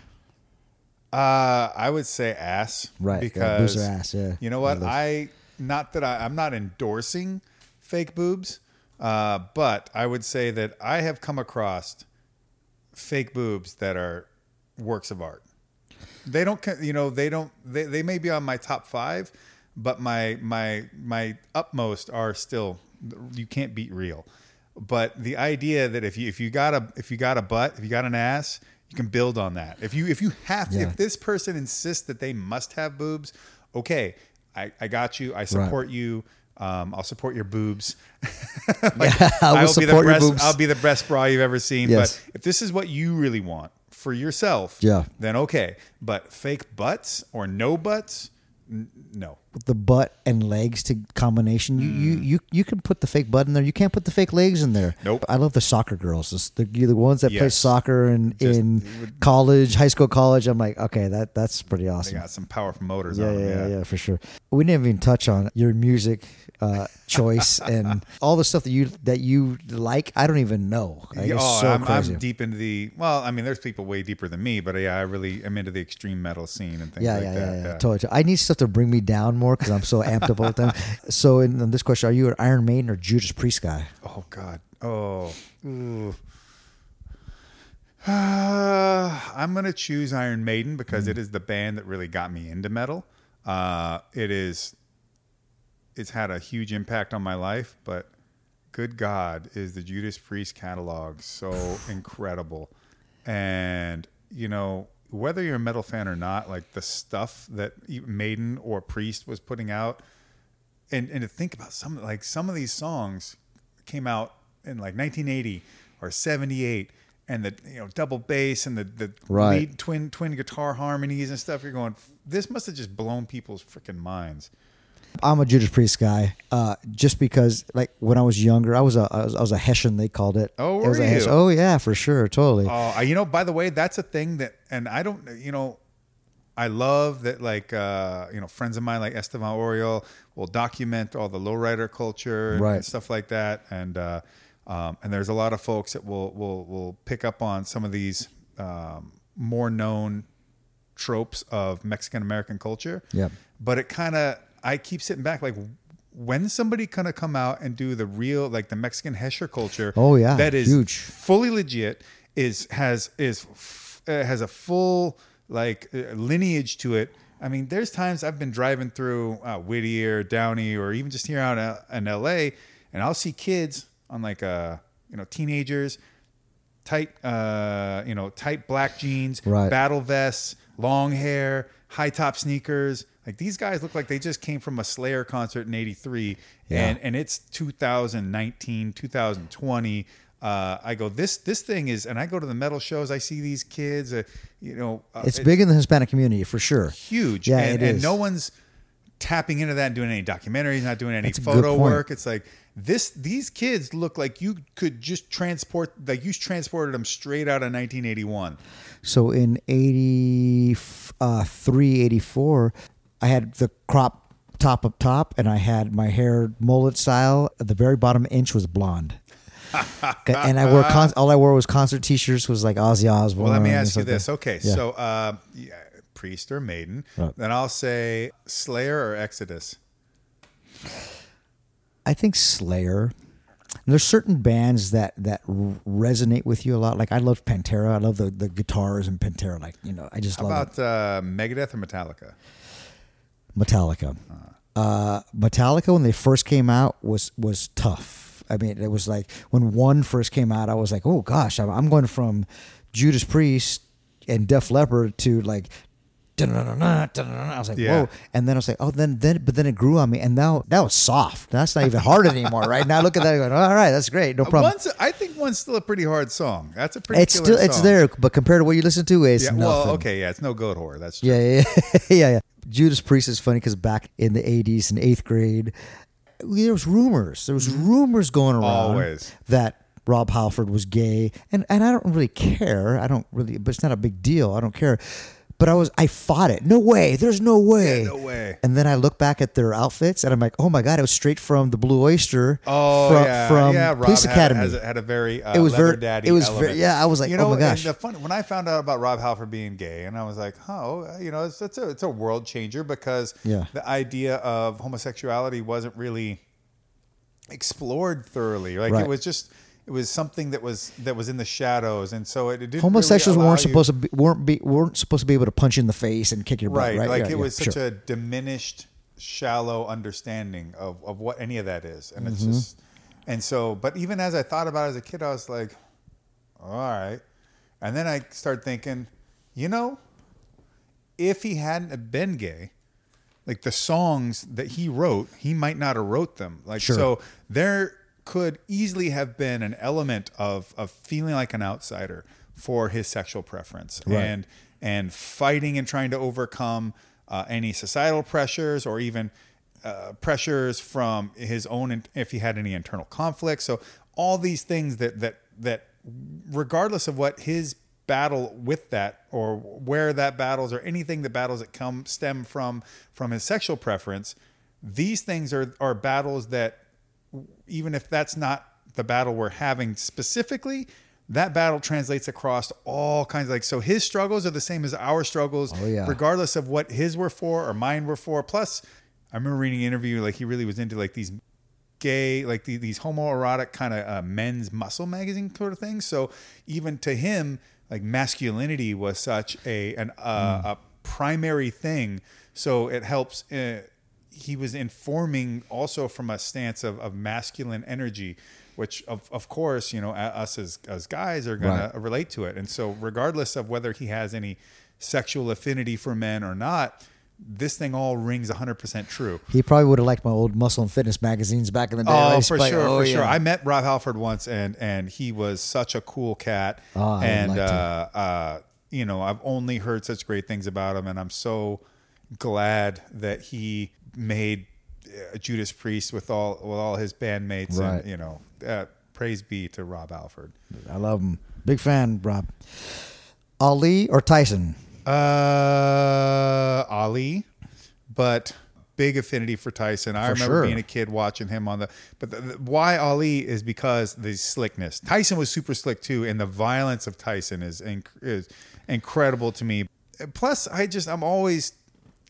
Uh, I would say ass. Right, yeah, Because boobs are ass, yeah. You know what? Yeah, I not that I, I'm not endorsing fake boobs, uh, but I would say that I have come across fake boobs that are works of art. They don't, you know, they don't. They, they may be on my top five, but my my my upmost are still. You can't beat real. But the idea that if you if you got a if you got a butt if you got an ass you can build on that. If you if you have to, Yeah. if this person insists that they must have boobs, okay, I, I got you. I support you. Um, I'll support your boobs. Like, Yeah, I will I'll be the your best. boobs. I'll be the best bra you've ever seen. Yes. But if this is what you really want for yourself, Yeah. then okay. But fake butts or no butts, n- no. The butt and legs to combination. You, you Mm. you you can put the fake butt in there. You can't put the fake legs in there. Nope. I love the soccer girls. The, the, the ones that play soccer in, Just- in college, high school, college. I'm like, okay, that that's pretty They awesome. got some powerful motors Yeah, on yeah, them. yeah, yeah, for sure. We didn't even touch on your music uh, choice and all the stuff that you that you like. I don't even know. Like, oh, so I'm. I'm deep into the. Well, I mean, there's people way deeper than me, but yeah, I really am into the extreme metal scene and things yeah, like yeah, that. yeah, yeah, Totally. I need stuff to bring me down more because I'm so amped up all the time. So, in, in this question, are you an Iron Maiden or Judas Priest guy? Oh God. Oh. Ooh. Uh, I'm gonna choose Iron Maiden because Mm. it is the band that really got me into metal. Uh, it is. It's had a huge impact on my life, but good God, is the Judas Priest catalog so incredible? And you know, whether you're a metal fan or not, like the stuff that Maiden or Priest was putting out, and and to think about some like some of these songs came out in like 1980 or 78 and the you know double bass and the the Right. lead twin twin guitar harmonies and stuff you're going this must have just blown people's freaking minds I'm a Judas Priest guy, uh, just because like when I was younger, I was a I was, I was a Hessian. They called it. Oh, were a you? Hessian. Oh yeah, for sure, totally. oh you know by the way that's a thing that and I don't you know I love that like uh, you know friends of mine like Esteban Oriol will document all the lowrider culture and, stuff like that, and uh, um, and there's a lot of folks that will will will pick up on some of these um, more known tropes of Mexican American culture. Yep. But it kind of I keep sitting back like when somebody gonna come out and do the real like the Mexican Hesher culture. Oh, yeah. that is Huge. fully legit. Is has is uh, has a full like uh, lineage to it. I mean, there's times I've been driving through uh, Whittier, Downey, or even just here out in L.A. and I'll see kids on like uh you know teenagers tight uh you know tight black jeans Right. battle vests long hair high top sneakers like these guys look like they just came from a slayer concert in 83 Yeah. and and it's 2019 2020 uh, I go this this thing is, and I go to the metal shows. I see these kids. Uh, you know, uh, It's big in the Hispanic community for sure. huge. Yeah, and, it and no one's tapping into that and doing any documentaries, not doing any That's photo work. It's like this these kids look like you could just transport like you transported them straight out of 1981. So in 83, 84, I had the crop top up top and I had my hair mullet style. The very bottom inch was blonde. And I wore con- all I wore was concert t-shirts was like Ozzy Osbourne. Well, let me ask you this. Okay, Yeah. so uh, yeah, priest or maiden, Right. then I'll say Slayer or Exodus. I think Slayer. There's certain bands that that resonate with you a lot. Like I love Pantera. I love the, the guitars in Pantera. Like you know, I just How love it. about uh, Megadeth or Metallica? Metallica. Uh, Metallica when they first came out was was tough. I mean, it was like when one first came out, I was like, oh gosh, I'm, going from Judas Priest and Def Leppard to like. I was like, Yeah. whoa! And then I was like, oh, then, then, but then it grew on me, and now that was soft. That's not even hard anymore, right? Now look at that, going, all right, that's great, no problem. One's, I think one's still a pretty hard song. That's a pretty. It's killer still, it's there, but compared to what you listen to, it's Yeah. nothing. Well, okay. Yeah. It's no Goatwhore. That's true. Yeah, yeah, yeah, yeah, yeah. Judas Priest is funny because back in the '80s in eighth grade, there was rumors. There was rumors going around Mm-hmm. Always. that Rob Halford was gay, and and I don't really care. I don't really, but it's not a big deal. I don't care. But I was, I fought it. No way. There's no way. Yeah, no way. And then I look back at their outfits, and I'm like, oh my god, it was straight from the Blue Oyster. Oh from, yeah, from yeah. Police had, Academy. Has, had a very uh, It was very- daddy. it was element. very- yeah, I was like, you oh know, my and gosh. The fun, when I found out about Rob Halford being gay, and I was like, oh, you know, it's, it's a it's a world changer because Yeah. the idea of homosexuality wasn't really explored thoroughly. Like Right. it was just. It was something that was that was in the shadows, and so it didn't. Homosexuals really weren't you- supposed to be, weren't be weren't supposed to be able to punch you in the face and kick your butt, right, right? like Yeah, it yeah, was such sure. a diminished shallow understanding of, of what any of that is and Mm-hmm. it's just and so but even as i thought about it as a kid i was like all right and then i started thinking you know if he hadn't been gay like the songs that he wrote he might not have wrote them like Sure. so there could easily have been an element of of feeling like an outsider for his sexual preference Right. and and fighting and trying to overcome uh, any societal pressures or even uh, pressures from his own if he had any internal conflicts so all these things that that that regardless of what his battle with that or where that battles or anything the battles that come stem from from his sexual preference these things are are battles that even if that's not the battle we're having specifically that battle translates across all kinds of like so his struggles are the same as our struggles Oh, yeah. regardless of what his were for or mine were for. Plus i remember reading an interview like he really was into like these gay like the, these homoerotic kind of uh, men's muscle magazine sort of things. So even to him like masculinity was such a an uh, a primary thing. So it helps uh, he was informing also from a stance of, of masculine energy which of, of course you know us as, as guys are going Right. to relate to it and so regardless of whether he has any sexual affinity for men or not this thing all rings 100% true He probably would have liked my old muscle and fitness magazines back in the day. Oh, for Like, sure, oh, for yeah. sure. I met Rob Halford once, and and he was such a cool cat. Oh, and liked him. uh, uh, you know, I've only heard such great things about him, and I'm so glad that he made uh, Judas Priest with all with all his bandmates. Right. And you know, uh, praise be to Rob Halford. I love him. Big fan, Rob. Ali or Tyson? Uh, Ali, but big affinity for Tyson. I For remember sure. being a kid watching him on the. But the, the- why Ali is because the slickness. Tyson was super slick too, and the violence of Tyson is inc- is incredible to me. Plus, I just I'm always.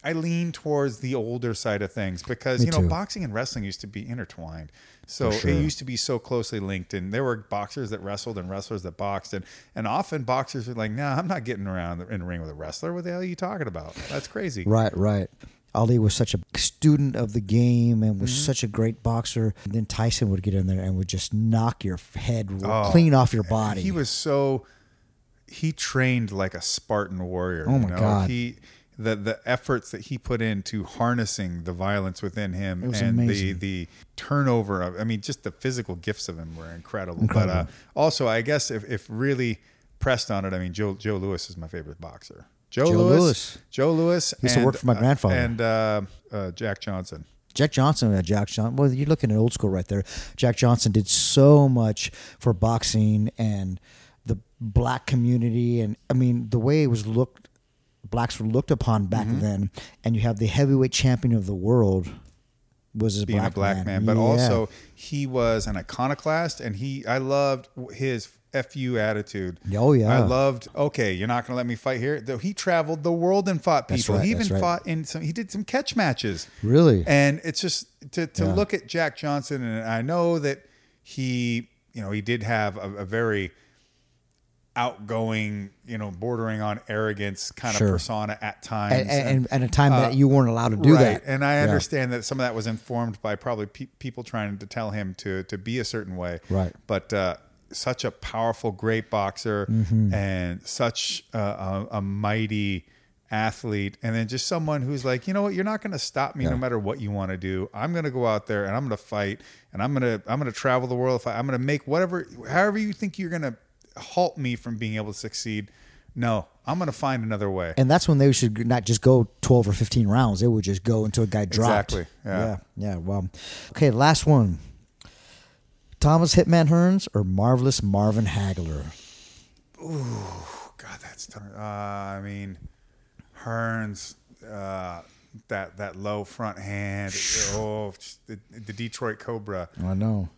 I lean towards the older side of things because Me you know too. boxing and wrestling used to be intertwined. So sure. it used to be so closely linked, and there were boxers that wrestled and wrestlers that boxed, and and often boxers were like, "Nah, I'm not getting around in the ring with a wrestler. What the hell are you talking about? That's crazy." Right, right. Ali was such a student of the game and was Mm-hmm. such a great boxer. And then Tyson would get in there and would just knock your head Oh, clean off your body. He was so he trained like a Spartan warrior. Oh you my know? God. He the the efforts that he put into harnessing the violence within him and amazing. the the turnover of I mean just the physical gifts of him were incredible. Incredible. But uh, also I guess if, if really pressed on it, I mean Joe Joe Louis is my favorite boxer. Joe, Joe Louis, Louis. Joe Louis. He used to work for my uh, grandfather. and uh, uh, Jack Johnson. Jack Johnson, uh, Jack Johnson. Well, you're looking at old school right there. Jack Johnson did so much for boxing and the black community, and I mean the way it was looked, blacks were looked upon back Mm-hmm. then. And you have the heavyweight champion of the world was a being black a black man, man, but Yeah. also he was an iconoclast, and he I loved his fu attitude. Oh, yeah. I loved. Okay, you're not going to let me fight here. Though he traveled the world and fought That's people. right, he even right. fought in some. He did some catch matches. Really? and it's just to to Yeah. look at Jack Johnson, and I know that he, you know, he did have a, a very outgoing, you know, bordering on arrogance kind Sure. of persona at times, and, and, and, and a time that you weren't allowed to do Uh, right. that. And I Yeah. understand that some of that was informed by probably pe- people trying to tell him to to be a certain way. Right. But uh, such a powerful, great boxer, Mm-hmm. and such a, a, a mighty athlete, and then just someone who's like, you know what, you're not going to stop me no matter what you want to do. I'm going to go out there and I'm going to fight, and I'm going to I'm going to travel the world. If I, I'm going to make whatever, however you think you're going to halt me from being able to succeed. No, I'm going to find another way. And that's when they should not just go 12 or 15 rounds. They would just go until a guy dropped. Exactly, yeah. Yeah. Yeah. Well, okay. Last one. Thomas Hitman Hearns or Marvelous Marvin Hagler? Ooh, God, that's tough. Uh, I mean, Hearns, uh, that that low front hand. oh, the, the Detroit Cobra. I know.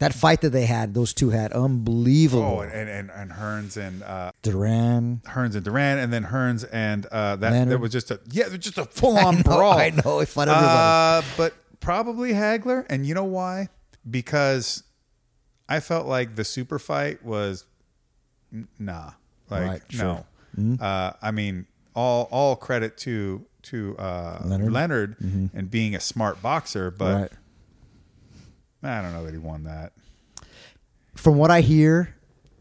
That fight that they had, those two had, unbelievable. Oh, and and and Hearns and uh, Duran. Hearns and Duran, and then Hearns and uh, that Leonard. that was just a yeah, it was just a full on brawl. I know, it fought everybody. Uh, but probably Hagler, and you know why? Because I felt like the super fight was n- nah, like Right, sure. Mm-hmm. no. Uh, I mean, all all credit to to uh, Leonard. Leonard, and being a smart boxer, but Mm-hmm. right. I don't know that he won that. From what I hear,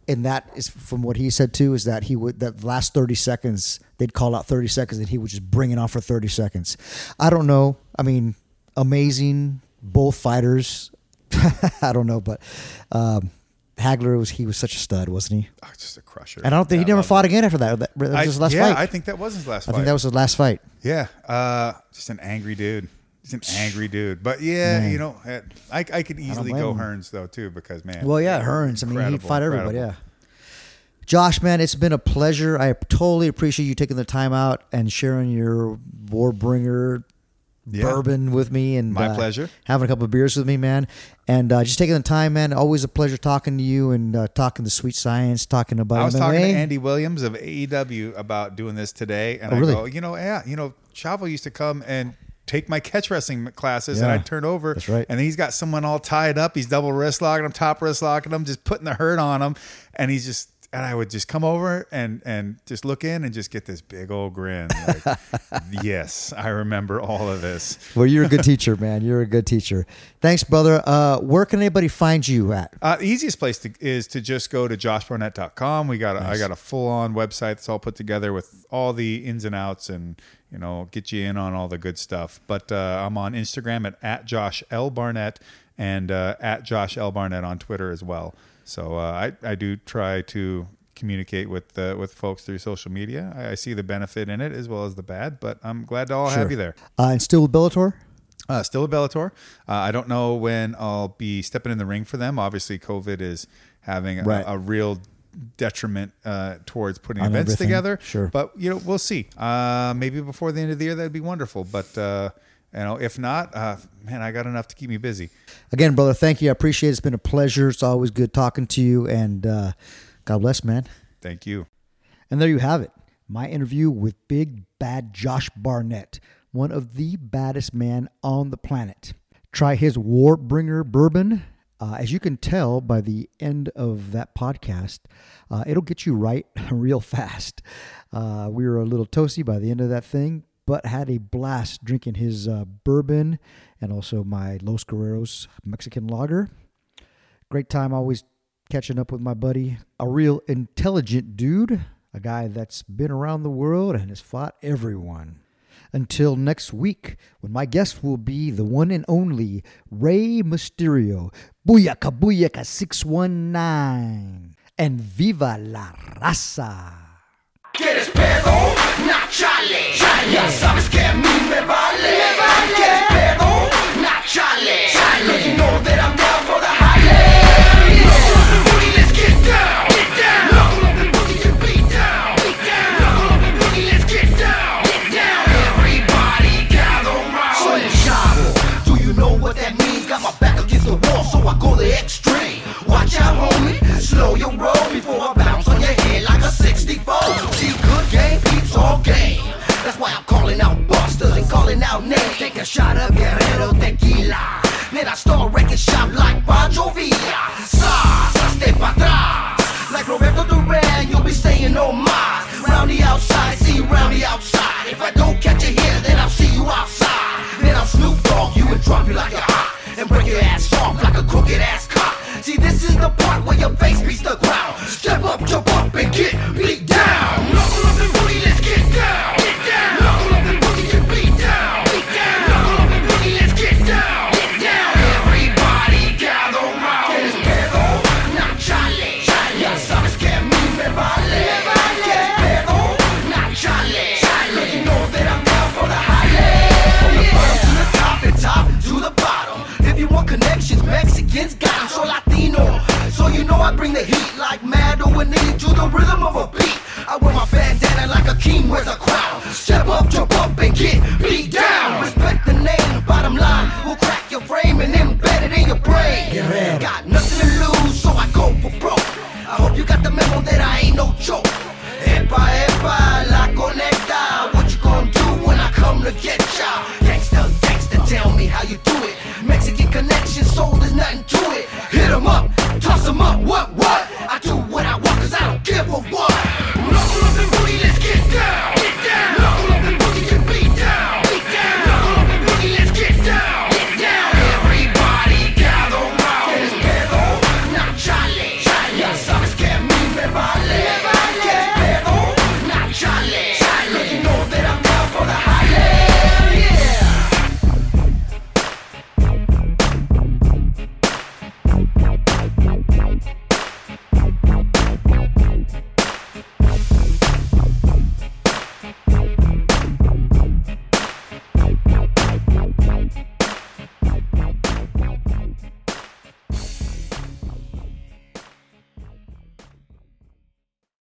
and that is from what he said too, is that he would that last thirty seconds they'd call out thirty seconds and he would just bring it on for thirty seconds. I don't know. I mean, amazing both fighters. I don't know, but um, Hagler was he was such a stud, wasn't he? Oh, just a crusher. And I don't think Yeah, he never fought again after that. That, that was I- his last yeah, fight. I think that was his last I fight. think that was his last fight. Yeah, uh, just an angry dude. He's an angry dude. But yeah, Man. you know, I I could easily blame go. Hearns though too because man. Well, yeah, Hearns. I mean, he'd fight everybody. incredible. Yeah. Josh, man, it's been a pleasure. I totally appreciate you taking the time out and sharing your Warbringer Yeah. bourbon with me, and My uh, pleasure. Having a couple of beers with me, man, and uh, just taking the time, man. Always a pleasure talking to you and uh, talking the sweet science, talking about it. I was MMA. talking to Andy Williams of AEW about doing this today, and Oh, I really? go, you know, yeah, you know, Chavo used to come and take my catch wrestling classes, and I'd turn over, That's right. and he's got someone all tied up. He's double wrist locking him, top wrist locking him, just putting the hurt on him, and he's just. And I would just come over and and just look in and just get this big old grin. Like, yes, I remember all of this. Well, you're a good teacher, man. You're a good teacher. Thanks, brother. Uh, where can anybody find you at? Uh, the easiest place to, is to just go to joshbarnett.com. We got a, I got a full on website that's all put together with all the ins and outs and you know get you in on all the good stuff. But uh, I'm on Instagram at, at Josh L Barnett and uh, at Josh L Barnett on Twitter as well. So uh, I I do try to communicate with uh, with folks through social media. I, I, see the benefit in it as well as the bad, but I'm glad to all sure. have you there. Uh, and still with Bellator. Uh, still Bellator. Uh, I don't know when I'll be stepping in the ring for them. Obviously, COVID is having a, right. a, a real detriment uh, towards putting On events everything. together. Sure, but you know we'll see. Uh, maybe before the end of the year that'd be wonderful. But uh, you know, if not, uh, man, I got enough to keep me busy. Again, brother, thank you. I appreciate it. It's been a pleasure. It's always good talking to you, and uh, God bless, man. Thank you. And there you have it. My interview with Big Bad Josh Barnett, one of the baddest man on the planet. Try his Warbringer bourbon. Uh, as you can tell by the end of that podcast, uh, it'll get you right real fast. Uh, we were a little toasty by the end of that thing, but had a blast drinking his uh, bourbon and also my Los Guerreros Mexican lager. Great time always catching up with my buddy, a real intelligent dude, a guy that's been around the world and has fought everyone. Until next week, when my guest will be the one and only Rey Mysterio. Booyaka Booyaka 619. And viva la raza! ¿Quieres pedo? Nah, chale. Ya sabes que a mí me vale. Me vale. ¿Quieres pedo? Nah, chale. chale. No